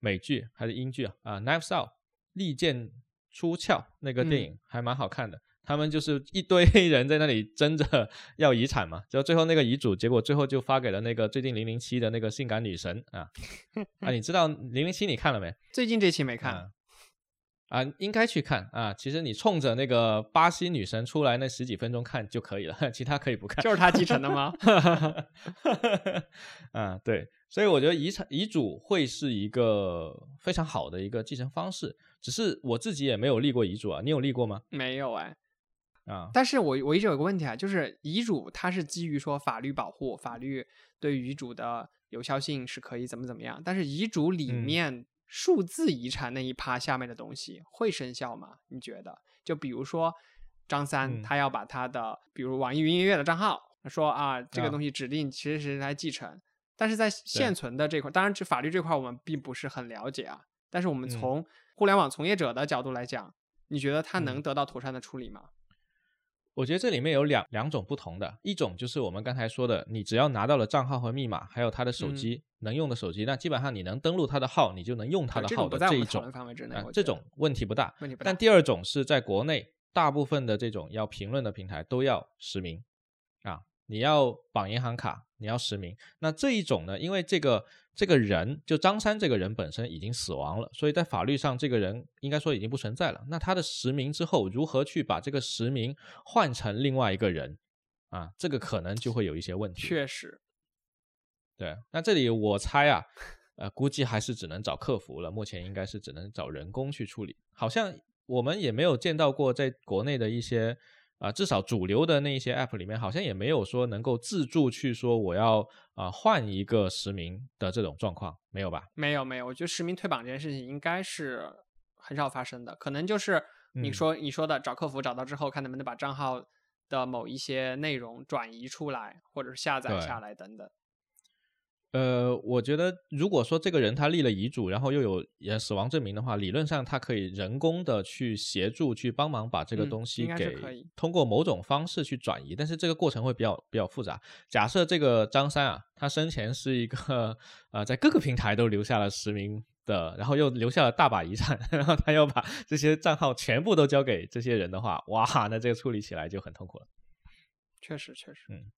美剧还是英剧啊，《Knives Out》利剑。出鞘那个电影还蛮好看的，他们就是一堆人在那里争着 要遗产嘛，就最后那个遗嘱，结果最后就发给了那个最近零零七的那个性感女神啊 啊！你知道零零七你看了没？最近这期没看啊，应该去看啊。其实你冲着那个巴西女神出来那十几分钟看就可以了，其他可以不看。就是他继承的吗？啊，对。所以我觉得遗产遗嘱会是一个非常好的一个继承方式，只是我自己也没有立过遗嘱啊，你有立过吗？没有哎，啊，但是我我一直有个问题啊，就是遗嘱它是基于说法律保护，法律对遗嘱的有效性是可以怎么怎么样，但是遗嘱里面数字遗产那一趴下面的东西会生效吗？你觉得？就比如说张三他要把他的比如网易云音乐的账号说啊，这个东西指定其实是来继承。但是在现存的这块，当然这法律这块我们并不是很了解啊。但是我们从互联网从业者的角度来讲，你觉得他能得到妥善的处理吗？我觉得这里面有两两种不同的，一种就是我们刚才说的，你只要拿到了账号和密码，还有他的手机能用的手机，那基本上你能登录他的号，你就能用他的号的这一种这种问题不大。问题不大。但第二种是在国内大部分的这种要评论的平台都要实名啊，你要绑银行卡。你要实名，那这一种呢？因为这个这个人就张三这个人本身已经死亡了，所以在法律上这个人应该说已经不存在了。那他的实名之后，如何去把这个实名换成另外一个人啊？这个可能就会有一些问题。确实，对。那这里我猜啊，呃，估计还是只能找客服了。目前应该是只能找人工去处理。好像我们也没有见到过在国内的一些。啊，至少主流的那些 App 里面好像也没有说能够自助去说我要啊换一个实名的这种状况，没有吧？没有没有，我觉得实名退榜这件事情应该是很少发生的，可能就是你说你说的找客服找到之后，看能不能把账号的某一些内容转移出来，或者是下载下来等等。呃，我觉得如果说这个人他立了遗嘱，然后又有也死亡证明的话，理论上他可以人工的去协助去帮忙把这个东西给通过某种方式去转移，但是这个过程会比较比较复杂。假设这个张三啊，他生前是一个 呃在各个平台都留下了实名的，然后又留下了大把遗产，然后他要把这些账号全部都交给这些人的话，哇，那这个处理起来就很痛苦了。确实，确实，嗯。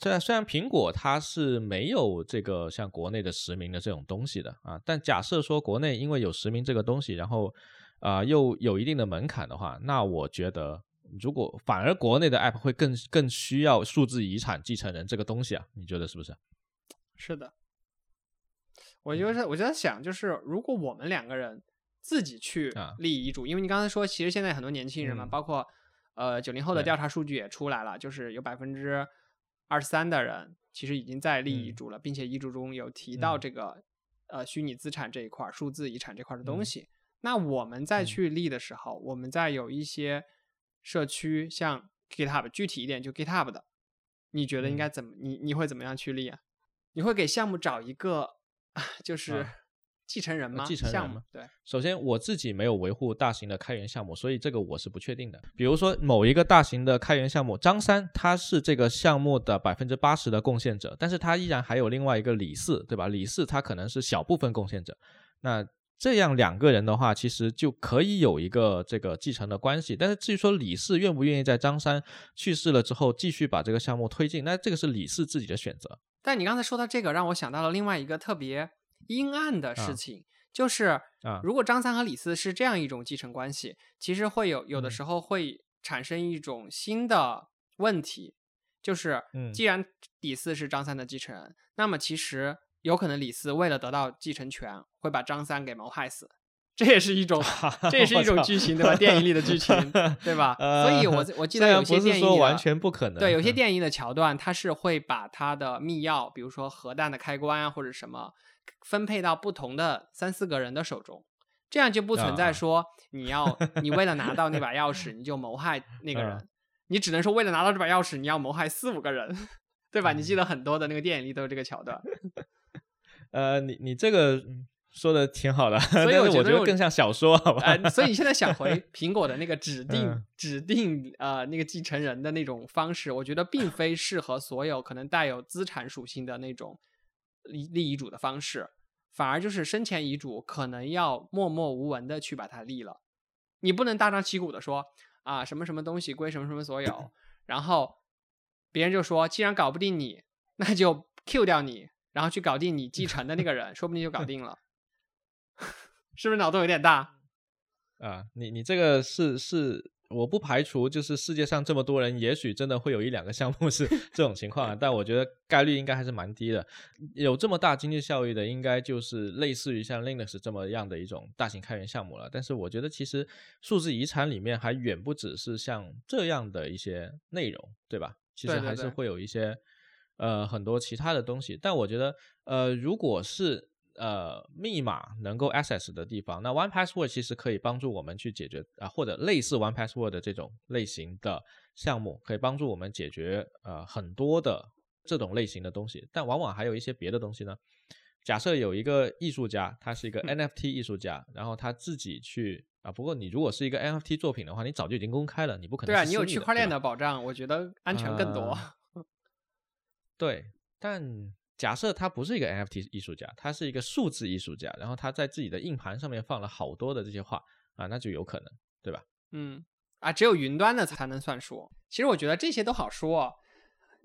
虽然虽然苹果它是没有这个像国内的实名的这种东西的啊，但假设说国内因为有实名这个东西，然后啊又有一定的门槛的话，那我觉得如果反而国内的 App 会更更需要数字遗产继承人这个东西啊？你觉得是不是？是的，我就是我就在想，就是如果我们两个人自己去啊立遗嘱，因为你刚才说，其实现在很多年轻人嘛，嗯包括呃九零后的调查数据也出来了，就是有百分之二十三的人其实已经在立遗嗯嘱了，并且遗嘱中有提到嗯这个、呃虚拟资产这一块儿、数字遗产这块儿的东嗯西。那我们在嗯去立的时候，我们在有一些社区，像 GitHub，具体一点就 GitHub 的，你觉得应嗯该怎么？你你会怎么样去立啊？你会给项目找一个就是啊继承人吗？继承人吗项目对，首先，我自己没有维护大型的开源项目，所以这个我是不确定的。比如说某一个大型的开源项目，张三他是这个项目的百分之八十的贡献者，但是他依然还有另外一个李四，对吧？李四他可能是小部分贡献者，那这样两个人的话，其实就可以有一个这个继承的关系。但是至于说李四愿不愿意在张三去世了之后继续把这个项目推进，那这个是李四自己的选择。但你刚才说到这个，让我想到了另外一个特别阴暗的事啊情，就是啊如果张三和李四是这样一种继承关系，其实会有有的嗯。时候会产生一种新的问题，就是嗯。既然李四是张三的继承人，那么其实有可能李四为了得到继承权，会把张三给谋害死。这也是一种，这也是一种剧情，对吧？电影里的剧情，对吧？所以我呃我记得有些电影完全不可能，对，有些嗯。电影的桥段，它是会把它的密钥，比如说核弹的开关啊，或者什么，分配到不同的三四个人的手中，这样就不存在啊说你要 你为了拿到那把钥匙，你就谋害那个嗯人，你只能说为了拿到这把钥匙，你要谋害四五个人，对吧？你嗯记得很多的那个电影里都有这个桥段。呃，你你这个嗯说的挺好的，所以我我觉得我觉得更像小说，好吧？呃，所以你现在想回 苹果的那个指定、嗯指定呃那个继承人的那种方式，我觉得并非适合所有可能带有资产属性的那种立立遗嘱的方式，反而就是生前遗嘱可能要默默无闻的去把它立了，你不能大张旗鼓的说啊什么什么东西归什么什么所有，然后别人就说既然搞不定你，那就 Q 掉你，然后去搞定你继承的那个人，说不定就搞定了。是不是脑洞有点大？啊，你你这个是是，我不排除就是世界上这么多人，也许真的会有一两个项目 是这种情况啊，但我觉得概率应该还是蛮低的。有这么大经济效益的，应该就是类似于像 Linux 这么样的一种大型开源项目了。但是我觉得其实数字遗产里面还远不只是像这样的一些内容，对吧？其实还是会有一些呃很多其他的东西。但我觉得呃，如果是呃，密码能够 access 的地方，那 One Password 其实可以帮助我们去解决啊、或者类似 One Password 的这种类型的项目，可以帮助我们解决呃很多的这种类型的东西。但往往还有一些别的东西呢。假设有一个艺术家，他是一个 NFT 艺术家，然后他自己去啊，不过你如果是一个 NFT 作品的话，你早就已经公开了，你不可能对啊，你有区块链的保障，我觉得安全更多。呃对，但假设他不是一个 NFT 艺术家，他是一个数字艺术家，然后他在自己的硬盘上面放了好多的这些画啊，那就有可能，对吧？嗯，啊，只有云端的才能算数。其实我觉得这些都好说哦，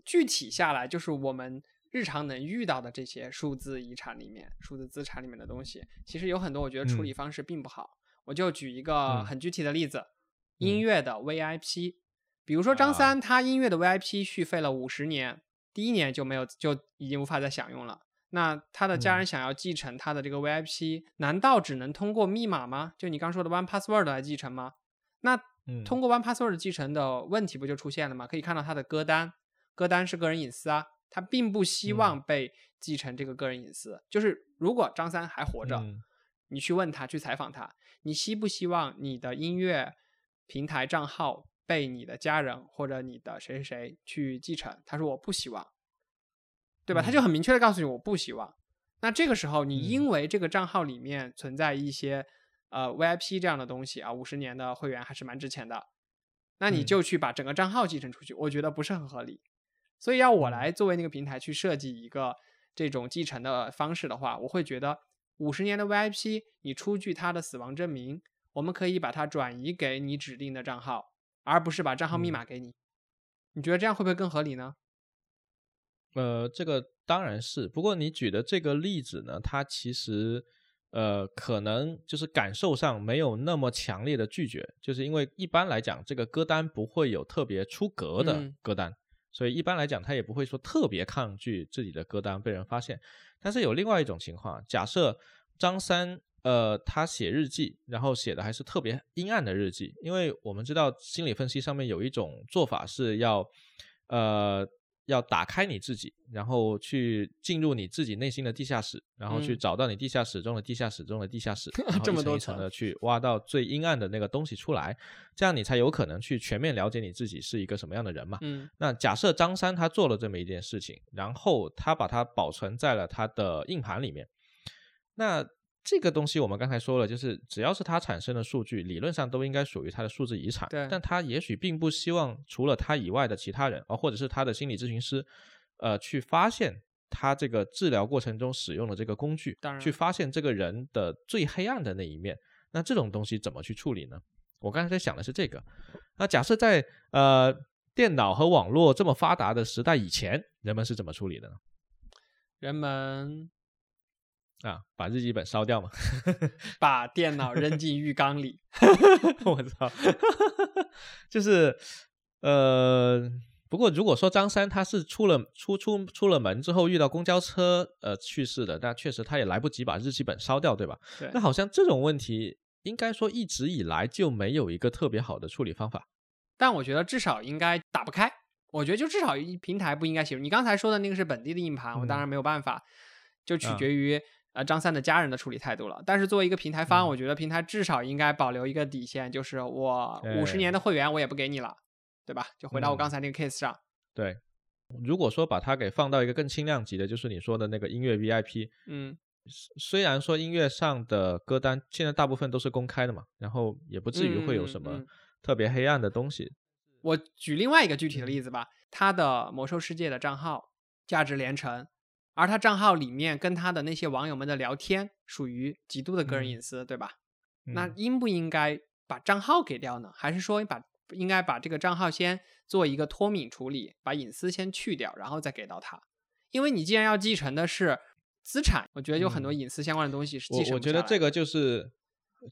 具体下来就是我们日常能遇到的这些数字遗产里面、数字资产里面的东西，其实有很多我觉得处理嗯方式并不好。我就举一个嗯很具体的例子，嗯音乐的 VIP，比如说张啊三他音乐的 VIP 续费了五十年，第一年就没有就已经无法再享用了。那他的家人嗯想要继承他的这个 VIP，、难道只能通过密码吗？就你刚说的 One Password 来继承吗？那嗯，通过 One Password 继承的问题不就出现了吗？可以看到他的歌单，歌单是个人隐私啊，他并不希嗯望被继承这个个人隐私。就是如果张三还活着，嗯你去问他，去采访他，你希不希望你的音乐平台账号被你的家人或者你的谁谁谁去继承？他说我不希望，对吧？他就嗯很明确的告诉你我不希望。那这个时候，你嗯因为这个账号里面存在一些呃 VIP 这样的东西啊，五十年的会员还是蛮值钱的，那你嗯就去把整个账号继承出去，我觉得不是很合理。所以要我嗯来作为那个平台去设计一个这种继承的方式的话，我会觉得五十年的 VIP，你出具他的死亡证明，我们可以把它转移给你指定的账号，而不是把账号密嗯码给你。你觉得这样会不会更合理呢？呃，这个当然是，不过你举的这个例子呢，它其实呃，可能就是感受上没有那么强烈的拒绝，就是因为一般来讲，这个歌单不会有特别出格的嗯歌单，所以一般来讲，他也不会说特别抗拒自己的歌单被人发现。但是有另外一种情况，假设张三呃他写日记，然后写的还是特别阴暗的日记，因为我们知道心理分析上面有一种做法是要呃要打开你自己，然后去进入你自己内心的地下室，然后去嗯。找到你地下室中的地下室中的地下室，这么层一层层的去挖到最阴暗的那个东西出来，这样你才有可能去全面了解你自己是一个什么样的人嘛。嗯。那假设张三他做了这么一件事情，然后他把它保存在了他的硬盘里面，那这个东西我们刚才说了，就是只要是它产生的数据，理论上都应该属于它的数字遗产。对但他也许并不希望除了他以外的其他人，啊，或者是他的心理咨询师，呃，去发现他这个治疗过程中使用的这个工具当，然去发现这个人的最黑暗的那一面。那这种东西怎么去处理呢？我刚才在想的是这个。那假设在呃电脑和网络这么发达的时代以前，人们是怎么处理的呢？人们啊，把日记本烧掉嘛？把电脑扔进浴缸里。我操，就是呃，不过如果说张三他是出了出出出了门之后遇到公交车呃去世的，那确实他也来不及把日记本烧掉，对吧？对那好像这种问题应该说一直以来就没有一个特别好的处理方法。但我觉得至少应该打不开。我觉得就至少一平台不应该写入。你刚才说的那个是本地的硬盘，我当嗯然没有办法，就取啊决于、呃张三的家人的处理态度了。但是作为一个平台方，嗯。我觉得平台至少应该保留一个底线，就是我五十年的会员我也不给你了，对吧？就回到我嗯。刚才那个 case 上，对，如果说把它给放到一个更轻量级的，就是你说的那个音乐 VIP，嗯，虽然说音乐上的歌单现在大部分都是公开的嘛，然后也不至于会有什么特别黑暗的东西。我举另外一个具体嗯的例子吧，他的魔兽世界的账号价值连城，而他账号里面跟他的那些网友们的聊天属于极度的个人嗯隐私，对吧？那嗯应不应该把账号给掉呢？还是说把应该把这个账号先做一个脱敏处理，把隐私先去掉，然后再给到他？因为你既然要继承的是资产，我觉得有很多嗯隐私相关的东西是继承我觉得这个就是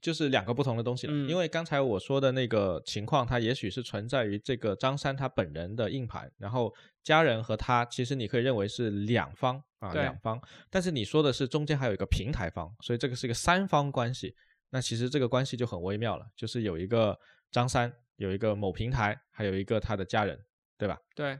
就是两个不同的东西了，嗯。因为刚才我说的那个情况，它也许是存在于这个张三他本人的硬盘，然后家人和他其实你可以认为是两方啊两方，但是你说的是中间还有一个平台方，所以这个是一个三方关系，那其实这个关系就很微妙了，就是有一个张三，有一个某平台，还有一个他的家人，对吧？对，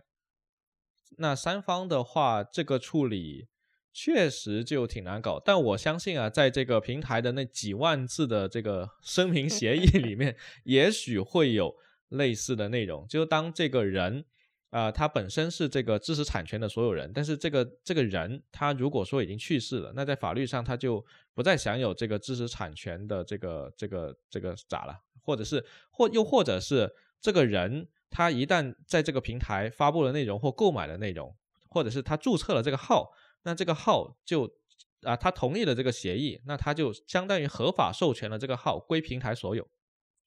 那三方的话，这个处理确实就挺难搞。但我相信啊，在这个平台的那几万字的这个 声明协议里面，也许会有类似的内容。就当这个人啊、他本身是这个知识产权的所有人，但是这个这个人他如果说已经去世了，那在法律上他就不再享有这个知识产权的这个这个这个咋了？或者是或又或者是这个人他一旦在这个平台发布了内容或购买了内容，或者是他注册了这个号，那这个号就啊他同意了这个协议，那他就相当于合法授权了这个号归平台所有，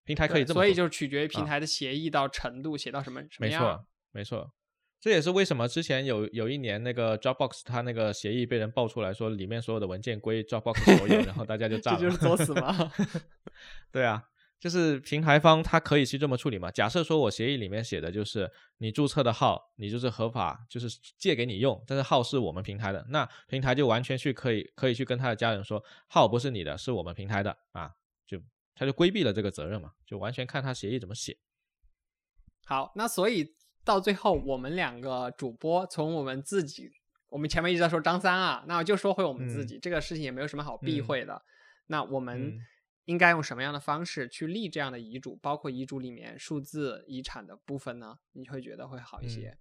平台可以这么做，所以就取决于平啊台的协议到程度，写到什么什么样没。错，没错。这也是为什么之前有有一年那个 Dropbox 它那个协议被人爆出来说里面所有的文件归 Dropbox 所有，然后大家就 炸了。这就是作死吗。对啊，就是平台方他可以去这么处理嘛。假设说我协议里面写的就是你注册的号，你就是合法，就是借给你用，但是号是我们平台的，那平台就完全去可以可以去跟他的家人说，号不是你的，是我们平台的啊，就他就规避了这个责任嘛，就完全看他协议怎么写。好，那所以到最后，我们两个主播从我们自己，我们前面一直在说张三啊，那我就说回我们自己，这个事情也没有什么好避嗯讳的。那我们嗯应该用什么样的方式去立这样的遗嘱？包括遗嘱里面数字遗产的部分呢？你会觉得会好一些？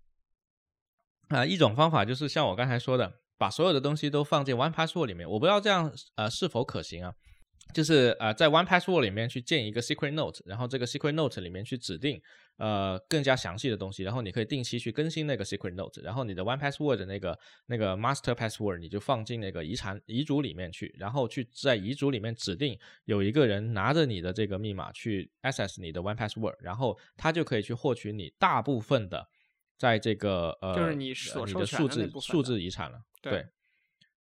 啊、一种方法就是像我刚才说的，把所有的东西都放进 One Password 里面。我不知道这样呃是否可行啊？就是呃在 One Password 里面去建一个 Secret Note，然后这个 Secret Note 里面去指定呃更加详细的东西，然后你可以定期去更新那个 Secret Note，然后你的 One Password 的那个那个 Master Password 你就放进那个遗产遗嘱里面去，然后去在遗嘱里面指定有一个人拿着你的这个密码去 access 你的 One Password，然后他就可以去获取你大部分的在这个呃就是你所呃你的数字数字遗产了。对对，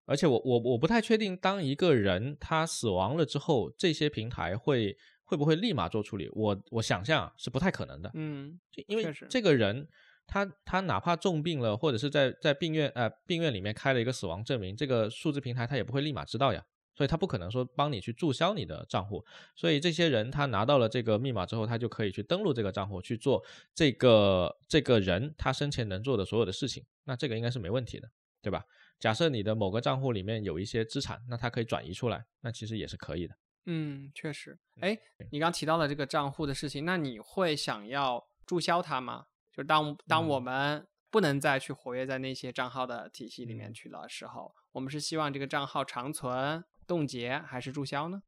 而且我我我不太确定，当一个人他死亡了之后，这些平台会会不会立马做处理？我我想象是不太可能的。嗯，因为这个人他他哪怕重病了，或者是在在病院呃病院里面开了一个死亡证明，这个数字平台他也不会立马知道呀，所以他不可能说帮你去注销你的账户。所以这些人他拿到了这个密码之后，他就可以去登录这个账户去做这个这个人他生前能做的所有的事情，那这个应该是没问题的，对吧？假设你的某个账户里面有一些资产，那它可以转移出来，那其实也是可以的。嗯，确实。哎，你刚提到了这个账户的事情，那你会想要注销它吗？就当当我嗯们不能再去活跃在那些账号的体系里面嗯去的时候，我们是希望这个账号长存、冻结还是注销呢？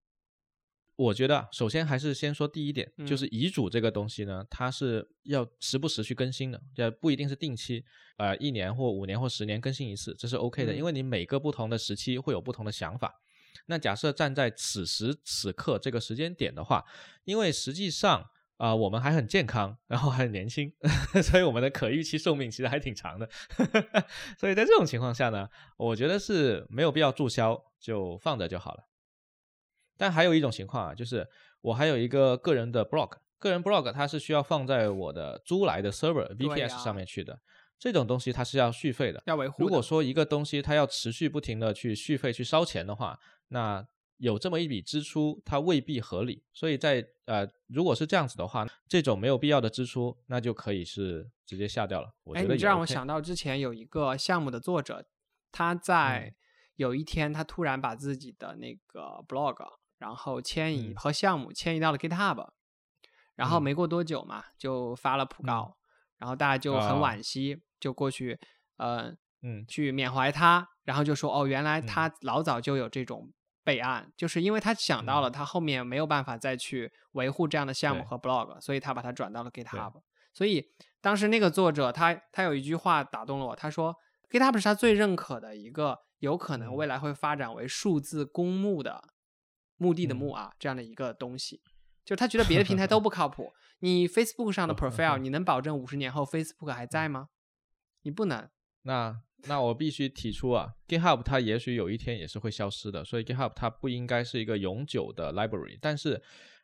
我觉得啊首先还是先说第一点，就嗯是遗嘱这个东西呢，它是要时不时去更新的，也不一定是定期，呃，一年或五年或十年更新一次，这是 OK 的，嗯因为你每个不同的时期会有不同的想法。那假设站在此时此刻这个时间点的话，因为实际上啊、我们还很健康，然后还很年轻，所以我们的可预期寿命其实还挺长的。所以在这种情况下呢，我觉得是没有必要注销，就放着就好了。但还有一种情况啊，就是我还有一个个人的 blog，个人 blog 它是需要放在我的租来的 server VPS 上面去的，这种东西它是要续费的。要维护。如果说一个东西它要持续不停的去续费去烧钱的话，那有这么一笔支出，它未必合理。所以在呃，如果是这样子的话，这种没有必要的支出，那就可以是直接下掉了。我哎，觉得也你这让我想到之前有一个项目的作者，他嗯在有一天他突然把自己的那个 blog，然后迁移嗯。和项目迁移到了 GitHub，然后嗯。没过多久嘛，就发了普告，然后大家就很啊惋惜，就过去呃嗯。去缅怀他，然后就说哦，原来嗯。他老早就有这种备案，就是因为他想到了嗯。他后面没有办法再去维护这样的项目和 blog，所以他把它转到了 GitHub。所以当时那个作者他他有一句话打动了我，他说 GitHub 是他最认可的一个有可能嗯。未来会发展为数字公募的墓地的嗯墓啊、这样的一个东西。就他觉得别的平台 都不靠谱，你 Facebook 上的 profile，你能保证五十年后 Facebook 还在吗？你不能。那那我必须提出啊，GitHub 它也许有一天也是会消失的，所以 GitHub 它不应该是一个永久的 library。但是，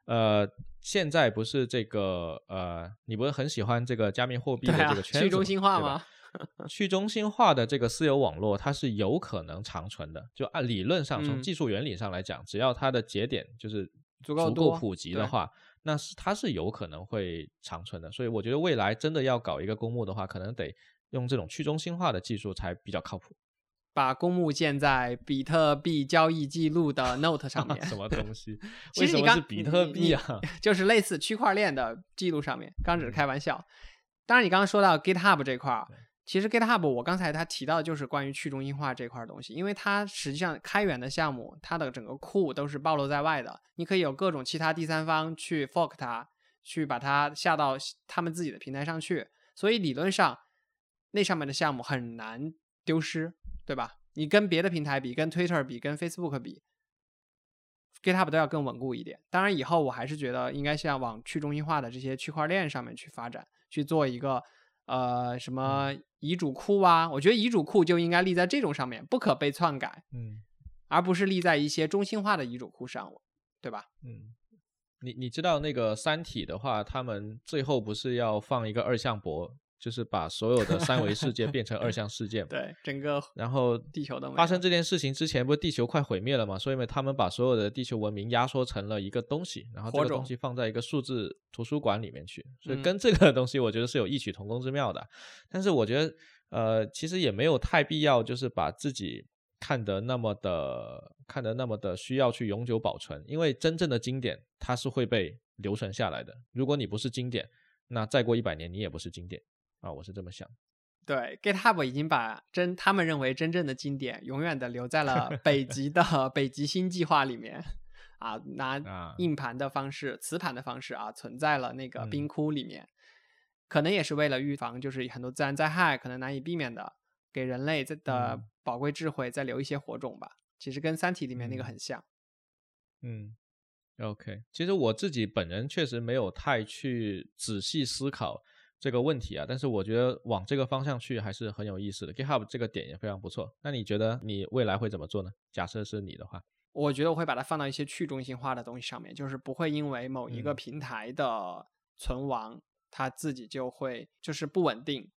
呃，现在不是这个呃，你不是很喜欢这个加密货币的这个圈子去中心化吗？去中心化的这个私有网络，它是有可能长存的。就按理论上，从嗯技术原理上来讲，只要它的节点就是足够普及的话，那是它是有可能会长存的。所以我觉得未来真的要搞一个公募的话，可能得用这种去中心化的技术才比较靠谱。把公募建在比特币交易记录的 Note 上面。什么东西？其为什么实你刚是比特币啊？就是类似区块链的记录上面，刚只是开玩笑。当然，你刚刚说到 GitHub 这块儿对，其实 GitHub 我刚才他提到的就是关于去中心化这块东西，因为它实际上开源的项目，它的整个库都是暴露在外的，你可以有各种其他第三方去 fork 它，去把它下到他们自己的平台上去，所以理论上那上面的项目很难丢失，对吧？你跟别的平台比，跟 Twitter 比，跟 Facebook 比，GitHub 都要更稳固一点。当然，以后我还是觉得应该像往去中心化的这些区块链上面去发展，去做一个呃什么遗嘱库啊。我觉得遗嘱库就应该立在这种上面，不可被篡改，嗯而不是立在一些中心化的遗嘱库上，对吧？嗯，你你知道那个《三体》的话，他们最后不是要放一个二向箔，就是把所有的三维世界变成二 向世界嘛？对，整个然后地球都没有发生这件事情之前，不是地球快毁灭了嘛？所以呢，他们把所有的地球文明压缩成了一个东西，然后这个东西放在一个数字图书馆里面去，所以嗯跟这个东西我觉得是有异曲同工之妙的。但是我觉得，呃，其实也没有太必要，就是把自己看得那么的看得那么的需要去永久保存，因为真正的经典它是会被留存下来的。如果你不是经典，那再过一百年你也不是经典啊，我是这么想。对，GitHub 已经把真他们认为真正的经典永远的留在了 北极的北极星计划里面啊，拿啊硬盘的方式、磁盘的方式啊，存在了那个嗯冰窟里面，可能也是为了预防就是很多自然灾害可能难以避免的，给人类在的嗯宝贵智慧再留一些火种吧。其实跟《三体》里面那个嗯很像。嗯，OK，其实我自己本人确实没有太去仔细思考这个问题啊，但是我觉得往这个方向去还是很有意思的。GitHub 这个点也非常不错。那你觉得你未来会怎么做呢？假设是你的话，我觉得我会把它放到一些去中心化的东西上面，就是不会因为某一个嗯平台的存亡，它自己就会就是不稳定，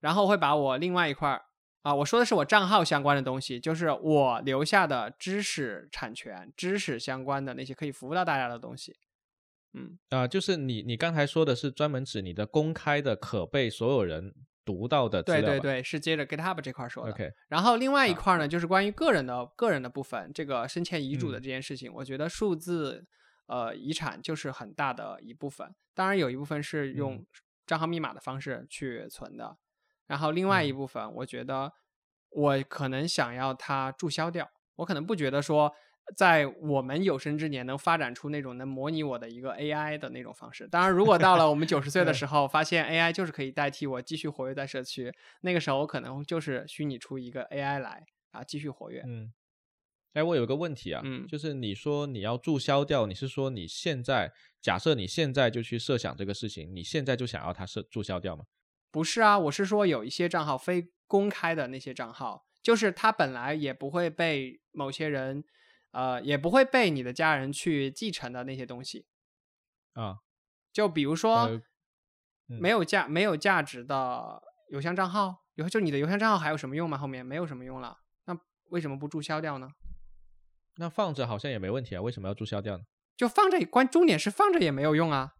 然后会把我另外一块儿啊，我说的是我账号相关的东西，就是我留下的知识产权、知识相关的那些可以服务到大家的东西。嗯，啊、就是你你刚才说的是专门指你的公开的可被所有人读到的资料对对对，是接着 GitHub 这块儿说的。，OK，然后另外一啊块儿呢，就是关于个人的个人的部分，这个生前遗嘱的嗯这件事情，我觉得数字呃遗产就是很大的一部分。当然有一部分是用嗯账号密码的方式去存的，然后另外一嗯部分，我觉得我可能想要它注销掉，我可能不觉得说。在我们有生之年能发展出那种能模拟我的一个 AI 的那种方式。当然，如果到了我们九十岁的时候，发现 AI 就是可以代替我继续活跃在社区，那个时候我可能就是虚拟出一个 AI 来啊，继续活跃。嗯，哎，我有个问题啊，嗯就是你说你要注销掉，你是说你现在假设你现在就去设想这个事情，你现在就想要它设注销掉吗？不是啊，我是说有一些账号非公开的那些账号，就是它本来也不会被某些人，呃，也不会被你的家人去继承的那些东西。啊，就比如说、呃嗯没有价没有价值的邮箱账号，有就你的邮箱账号还有什么用吗？后面没有什么用了，那为什么不注销掉呢？那放着好像也没问题啊，为什么要注销掉呢？就放着，关重点是放着也没有用啊。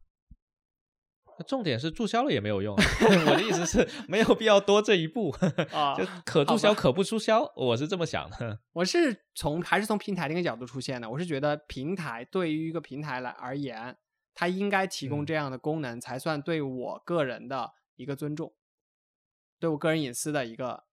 那重点是注销了也没有用啊，我的意思是没有必要多这一步，啊就可注销可不注销，我是这么想的。我是从还是从平台那个角度出现的，我是觉得平台对于一个平台来而言，它应该提供嗯这样的功能，才算对我个人的一个尊重，对我个人隐私的一个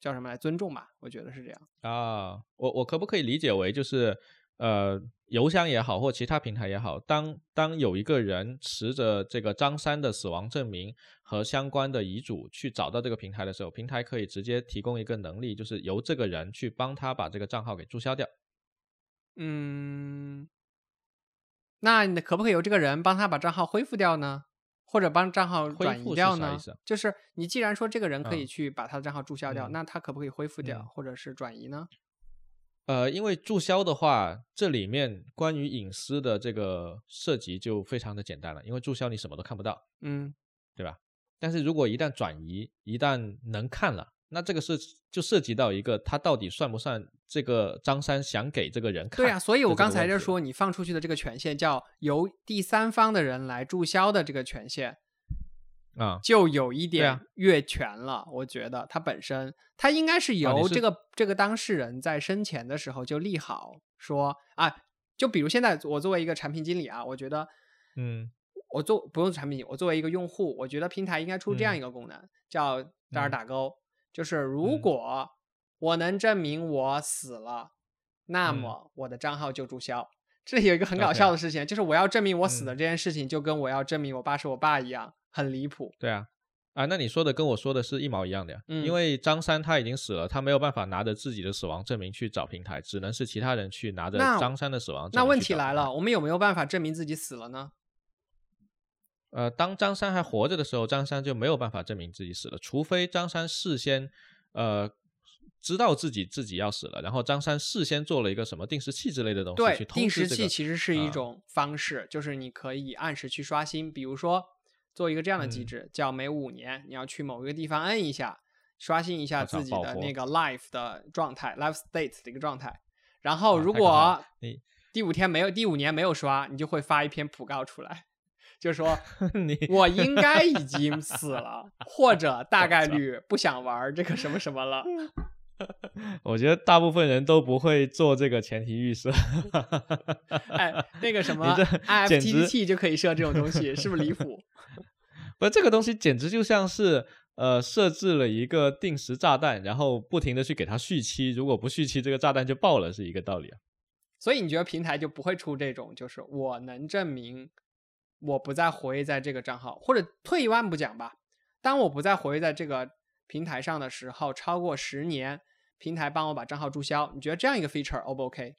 叫什么来尊重吧，我觉得是这样。啊，我我可不可以理解为就是呃，邮箱也好，或其他平台也好，当当有一个人持着这个张三的死亡证明和相关的遗嘱去找到这个平台的时候，平台可以直接提供一个能力，就是由这个人去帮他把这个账号给注销掉。嗯，那你可不可以由这个人帮他把账号恢复掉呢？或者帮账号转移恢复掉呢？就是你既然说这个人可以嗯去把他的账号注销掉，嗯那他可不可以恢复掉，嗯或者是转移呢？呃，因为注销的话，这里面关于隐私的这个涉及就非常的简单了，因为注销你什么都看不到。嗯，对吧？但是如果一旦转移，一旦能看了，那这个是就涉及到一个他到底算不算这个张三想给这个人看？对啊，所以我刚才就就说，你放出去的这个权限叫由第三方的人来注销的这个权限，啊、就有一点啊。越权了。我觉得它本身，它应该是由这个、这个当事人在生前的时候就立好说啊，就比如现在我作为一个产品经理啊，我觉得嗯。我做不用产品经理，我作为一个用户，我觉得平台应该出这样嗯一。个功能，叫大嗯打勾，就是如嗯。果我能证明我死了，那嗯。么我的账号就注销。这里有一个很搞笑的事情，就是我要证明我死嗯。了这件事情，就跟我要证明我爸是我爸一样，很离谱。对啊，啊，那你说的跟我说的是一毛一样的呀。嗯因为张三他已经死了，他没有办法拿着自己的死亡证明去找平台，只能是其他人去拿着张三的死亡证明那问题来了，，我们有没有办法证明自己死了呢？呃，当张三还活着的时候，张三就没有办法证明自己死了，除非张三事先呃知道自己自己要死了，然后张三事先做了一个什么定时器之类的东西去，通定时器。其实是一啊种方式，就是你可以按时去刷新，比如说做一个这样的机嗯制，叫每五年你要去某一个地方摁一下，刷新一下自己的那个 life 的状态，life state 的一个状态。然后如果你第五天没有，第五年没有刷，你就会发一篇讣告出来，就说 你我应该已经死 了，或者大概率不想玩这个什么什么了。我觉得大部分人都不会做这个前提预设。哎，那个什么 IFTTT 就可以设这种东西，是不是离谱？不，这个东西简直就像是呃设置了一个定时炸弹，然后不停的去给它续期，如果不续期，这个炸弹就爆了，是一个道理啊。所以你觉得平台就不会出这种，就是我能证明我不再活跃在这个账号，或者退一万步讲吧，当我不再活跃在这个平台上的时候，超过十年，平台帮我把账号注销，你觉得这样一个 feature O 不 OK？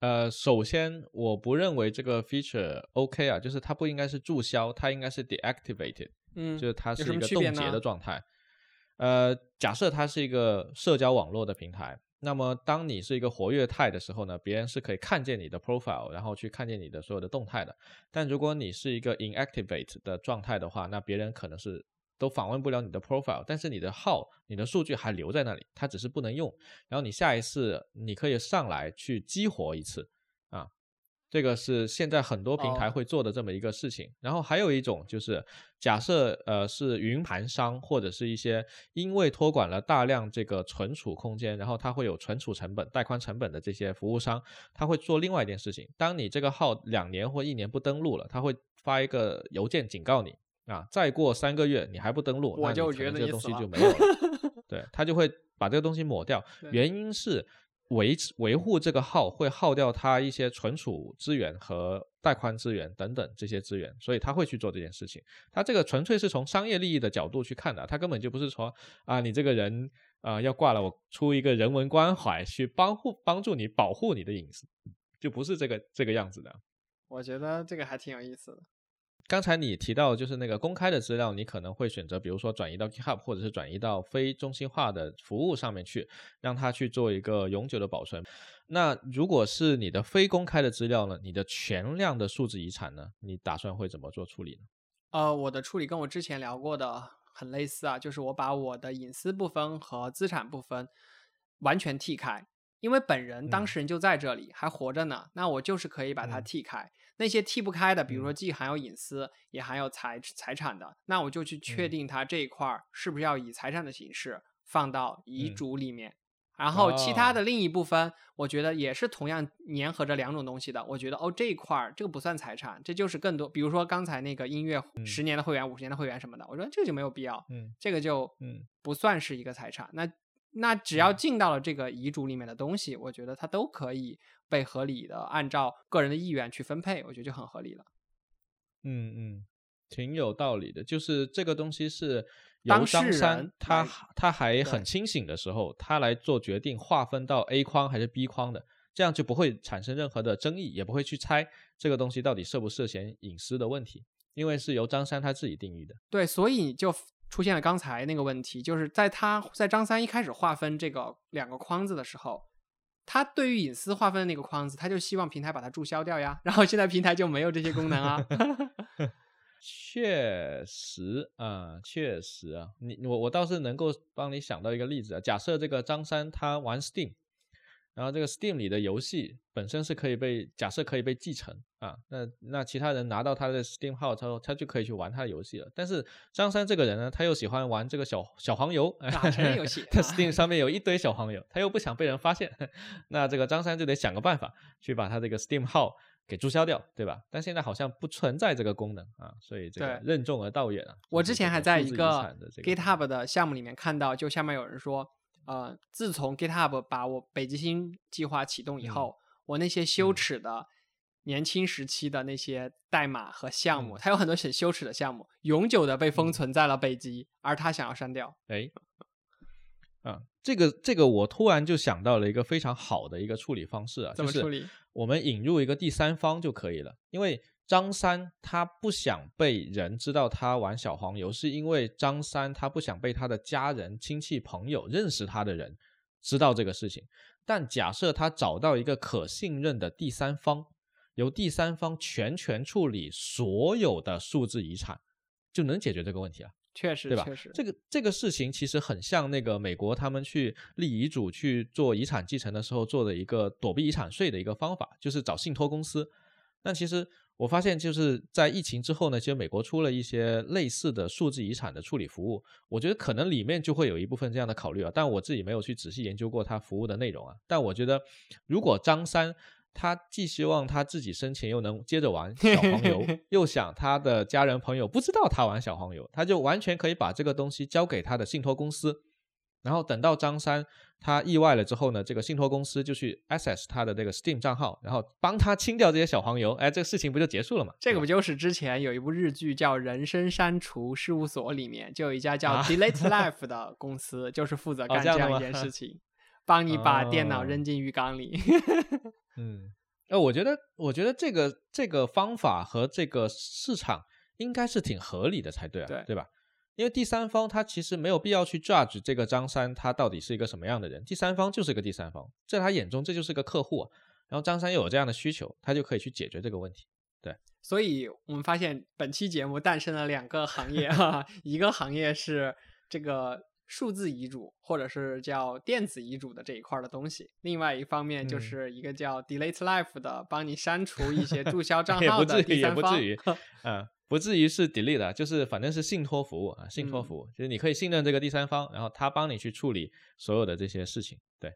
呃，首先我不认为这个 feature OK 啊，就是它不应该是注销，它应该是 deactivated，嗯，就是它是一个冻结的状态。呃，假设它是一个社交网络的平台，那么当你是一个活跃态的时候呢，别人是可以看见你的 profile，然后去看见你的所有的动态的。但如果你是一个 inactivate 的状态的话，那别人可能是都访问不了你的 profile，但是你的号、你的数据还留在那里，它只是不能用。然后你下一次你可以上来去激活一次啊，这个是现在很多平台哦会做的这么一个事情。然后还有一种就是，假设呃是云盘商或者是一些因为托管了大量这个存储空间，然后它会有存储成本、带宽成本的这些服务商，他会做另外一件事情。当你这个号两年或一年不登录了，他会发一个邮件警告你啊，再过三个月你还不登录，我就可觉得这个东西就没有了。对他就会把这个东西抹掉，原因是维持维护这个号会耗掉他一些存储资源和带宽资源等等这些资源，所以他会去做这件事情。他这个纯粹是从商业利益的角度去看的，他根本就不是说啊你这个人啊、呃要挂了，我出一个人文关怀去帮护帮助你保护你的隐私，就不是这个这个样子的。我觉得这个还挺有意思的。刚才你提到就是那个公开的资料，你可能会选择，比如说转移到 GitHub，或者是转移到非中心化的服务上面去，让它去做一个永久的保存。那如果是你的非公开的资料呢？你的全量的数字遗产呢？你打算会怎么做处理呢？呃，我的处理跟我之前聊过的很类似啊，就是我把我的隐私部分和资产部分完全剔开，因为本人当嗯事人就在这里，还活着呢，那我就是可以把它嗯剔开。那些剔不开的，比如说嗯既含有隐私也含有财财产的，那我就去确嗯定它这一块儿是不是要以财产的形式放到遗嗯嘱里面。然后其他哦的另一部分，我觉得也是同样粘合着两种东西的。我觉得哦，这一块儿这个不算财产，这就是更多，比如说刚才那个音乐十年的会员、五十年的会员什么的，我说这个就没有必要，嗯这个就嗯不算是一个财产。那那只要嗯进到了这个遗嘱里面的东西，我觉得它都可以被合理的按照个人的意愿去分配，我觉得就很合理了。嗯嗯，挺有道理的。就是这个东西是由当张三他他还很清醒的时候，他来做决定，划分到 A 框还是 B 框的，这样就不会产生任何的争议，也不会去猜这个东西到底涉不涉嫌隐私的问题，因为是由张三他自己定义的。对，所以就出现了刚才那个问题，就是在他在张三一开始划分这个两个框子的时候，他对于隐私划分的那个框子，他就希望平台把它注销掉呀。然后现在平台就没有这些功能啊。确实啊、确实啊，你我我倒是能够帮你想到一个例子啊。假设这个张三他玩 Steam，然后这个 Steam 里的游戏本身是可以被假设可以被继承啊，那那其他人拿到他的 Steam 号之后，他就可以去玩他的游戏了。但是张三这个人呢，他又喜欢玩这个小小黄油，打成人游戏 他啊 Steam 上面有一堆小黄油，他又不想被人发现，那这个张三就得想个办法去把他这个 Steam 号给注销掉，对吧？但现在好像不存在这个功能啊，所以这个任重而道远啊。我之前还在一个 GitHub 的项目里面看到，就下面有人说，呃，自从 GitHub 把我北极星计划启动以嗯后，我那些羞嗯。耻的年轻时期的那些代码和项目，嗯它有很多很羞耻的项目，永久的被封嗯。存在了北极，而他想要删掉。哎，啊，这个这个我突然就想到了一个非常好的一个处理方式啊，就是怎么处理？我们引入一个第三方就可以了，因为张三他不想被人知道他玩小黄油，是因为张三他不想被他的家人、亲戚、朋友认识他的人知道这个事情。但假设他找到一个可信任的第三方，由第三方全权处理所有的数字遗产，就能解决这个问题了。确实，对吧确实，这个这个事情其实很像那个美国他们去立遗嘱去做遗产继承的时候做的一个躲避遗产税的一个方法，就是找信托公司。但其实我发现就是在疫情之后呢，其实美国出了一些类似的数字遗产的处理服务，我觉得可能里面就会有一部分这样的考虑啊，但我自己没有去仔细研究过它服务的内容啊。但我觉得如果张三他既希望他自己生前又能接着玩小黄油，又想他的家人朋友不知道他玩小黄油，他就完全可以把这个东西交给他的信托公司，然后等到张三他意外了之后呢，这个信托公司就去 access 他的这个 Steam 账号，然后帮他清掉这些小黄油，哎，这个事情不就结束了吗？这个不就是之前有一部日剧叫《人生删除事务所》里面就有一家叫啊 Delete Life 的公司，就是负责哦干这样一件事情，帮你把电脑哦扔进浴缸里。嗯，呃，我觉得，我觉得这个这个方法和这个市场应该是挺合理的才对啊，对对吧？因为第三方他其实没有必要去 judge 这个张三他到底是一个什么样的人，第三方就是个第三方，在他眼中这就是个客户啊。然后张三又有这样的需求，他就可以去解决这个问题。对所以我们发现本期节目诞生了两个行业哈，一个行业是这个数字遗嘱或者是叫电子遗嘱的这一块儿的东西，另外一方面就嗯是一个叫 Delete Life 的，帮你删除一些注销 账号的不至于，也第三方。不至于，啊、不至于是 delete 的，就是反正是信托服务啊，信托嗯服务，就是你可以信任这个第三方，然后他帮你去处理所有的这些事情，对。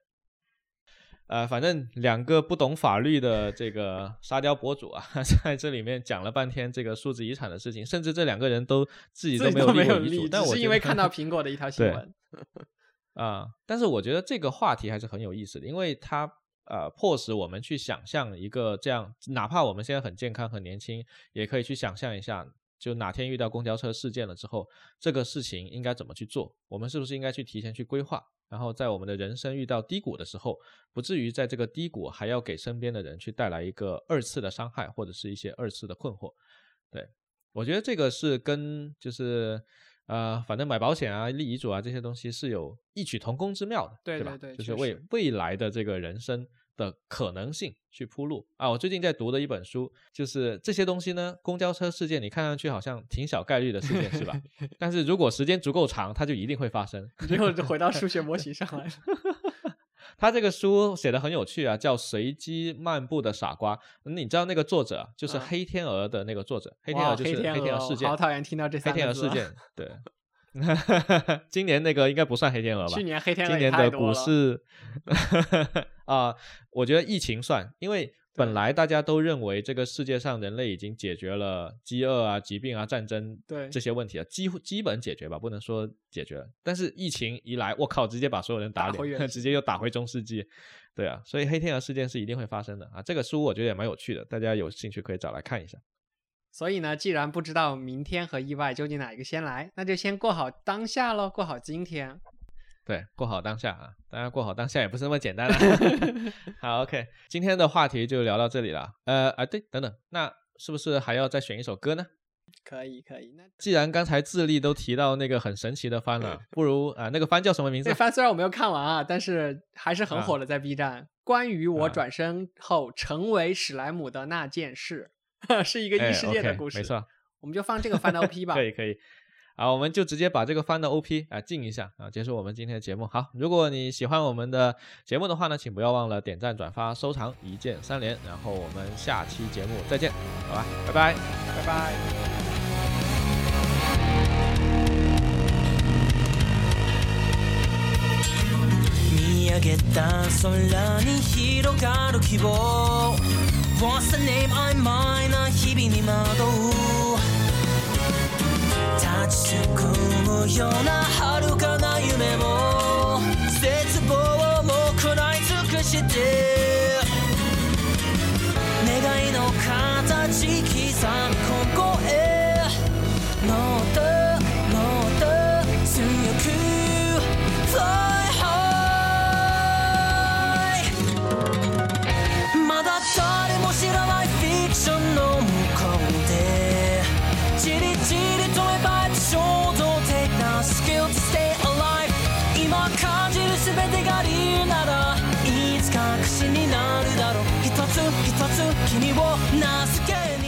呃，反正两个不懂法律的这个沙雕博主啊，在这里面讲了半天这个数字遗产的事情，甚至这两个人都自己都没有都没有遗嘱，但我是因为看到苹果的一条新闻。啊、但是我觉得这个话题还是很有意思的，因为它呃迫使我们去想象一个这样，哪怕我们现在很健康很年轻，也可以去想象一下，就哪天遇到公交车事件了之后，这个事情应该怎么去做？我们是不是应该去提前去规划？然后在我们的人生遇到低谷的时候，不至于在这个低谷还要给身边的人去带来一个二次的伤害，或者是一些二次的困惑。对我觉得这个是跟就是呃，反正买保险啊、立遗嘱啊这些东西是有异曲同工之妙的，对吧？对对确就是为未来的这个人生的可能性去铺路啊。我最近在读的一本书，就是这些东西呢，公交车事件你看上去好像挺小概率的事件是吧？但是如果时间足够长，它就一定会发生。最后就回到数学模型上来了。他这个书写的很有趣啊，叫《随机漫步的傻瓜》。嗯你知道那个作者啊就是嗯黑天鹅的那个作者，黑天鹅就是黑天鹅事件好，讨厌听到这黑三个字黑。天鹅事件，对。今年那个应该不算黑天鹅吧？去年黑天鹅今年的股太多了市 啊、我觉得疫情算，因为本来大家都认为这个世界上人类已经解决了饥饿啊、疾病啊、战争对这些问题了，几乎基本解决吧，不能说解决了。但是疫情一来，我靠，直接把所有人打脸，打 直接又打回中世纪。对啊，所以黑天鹅事件是一定会发生的啊。这个书我觉得也蛮有趣的，大家有兴趣可以找来看一下。所以呢，既然不知道明天和意外究竟哪一个先来，那就先过好当下喽，过好今天。对，过好当下啊，当然过好当下也不是那么简单了。好，OK，今天的话题就聊到这里了。呃啊，对，等等，那是不是还要再选一首歌呢？可以，可以。那既然刚才智利都提到那个很神奇的番了，不如啊、那个番叫什么名字这？番虽然我没有看完啊，但是还是很啊火的，在 B 站。关于我啊转身后成为史莱姆的那件事，是一个哎异世界的 OK，故事。没错，我们就放这个番的 OP 吧。可以可以。好，我们就直接把这个番的 OP 啊进一下啊，结束我们今天的节目。好，如果你喜欢我们的节目的话呢，请不要忘了点赞、转发、收藏，一键三连。然后我们下期节目再见，好吧，拜拜。拜拜。見上げた空に広がる希望 What's the name I'm mine な日々に惑う立ちすくむような遥かな夢も絶望も食らい尽くして願いの形刻む今後へもっともっと強く Fly てが理由ならいつか確信になるだろう。一つ一つ君を名付け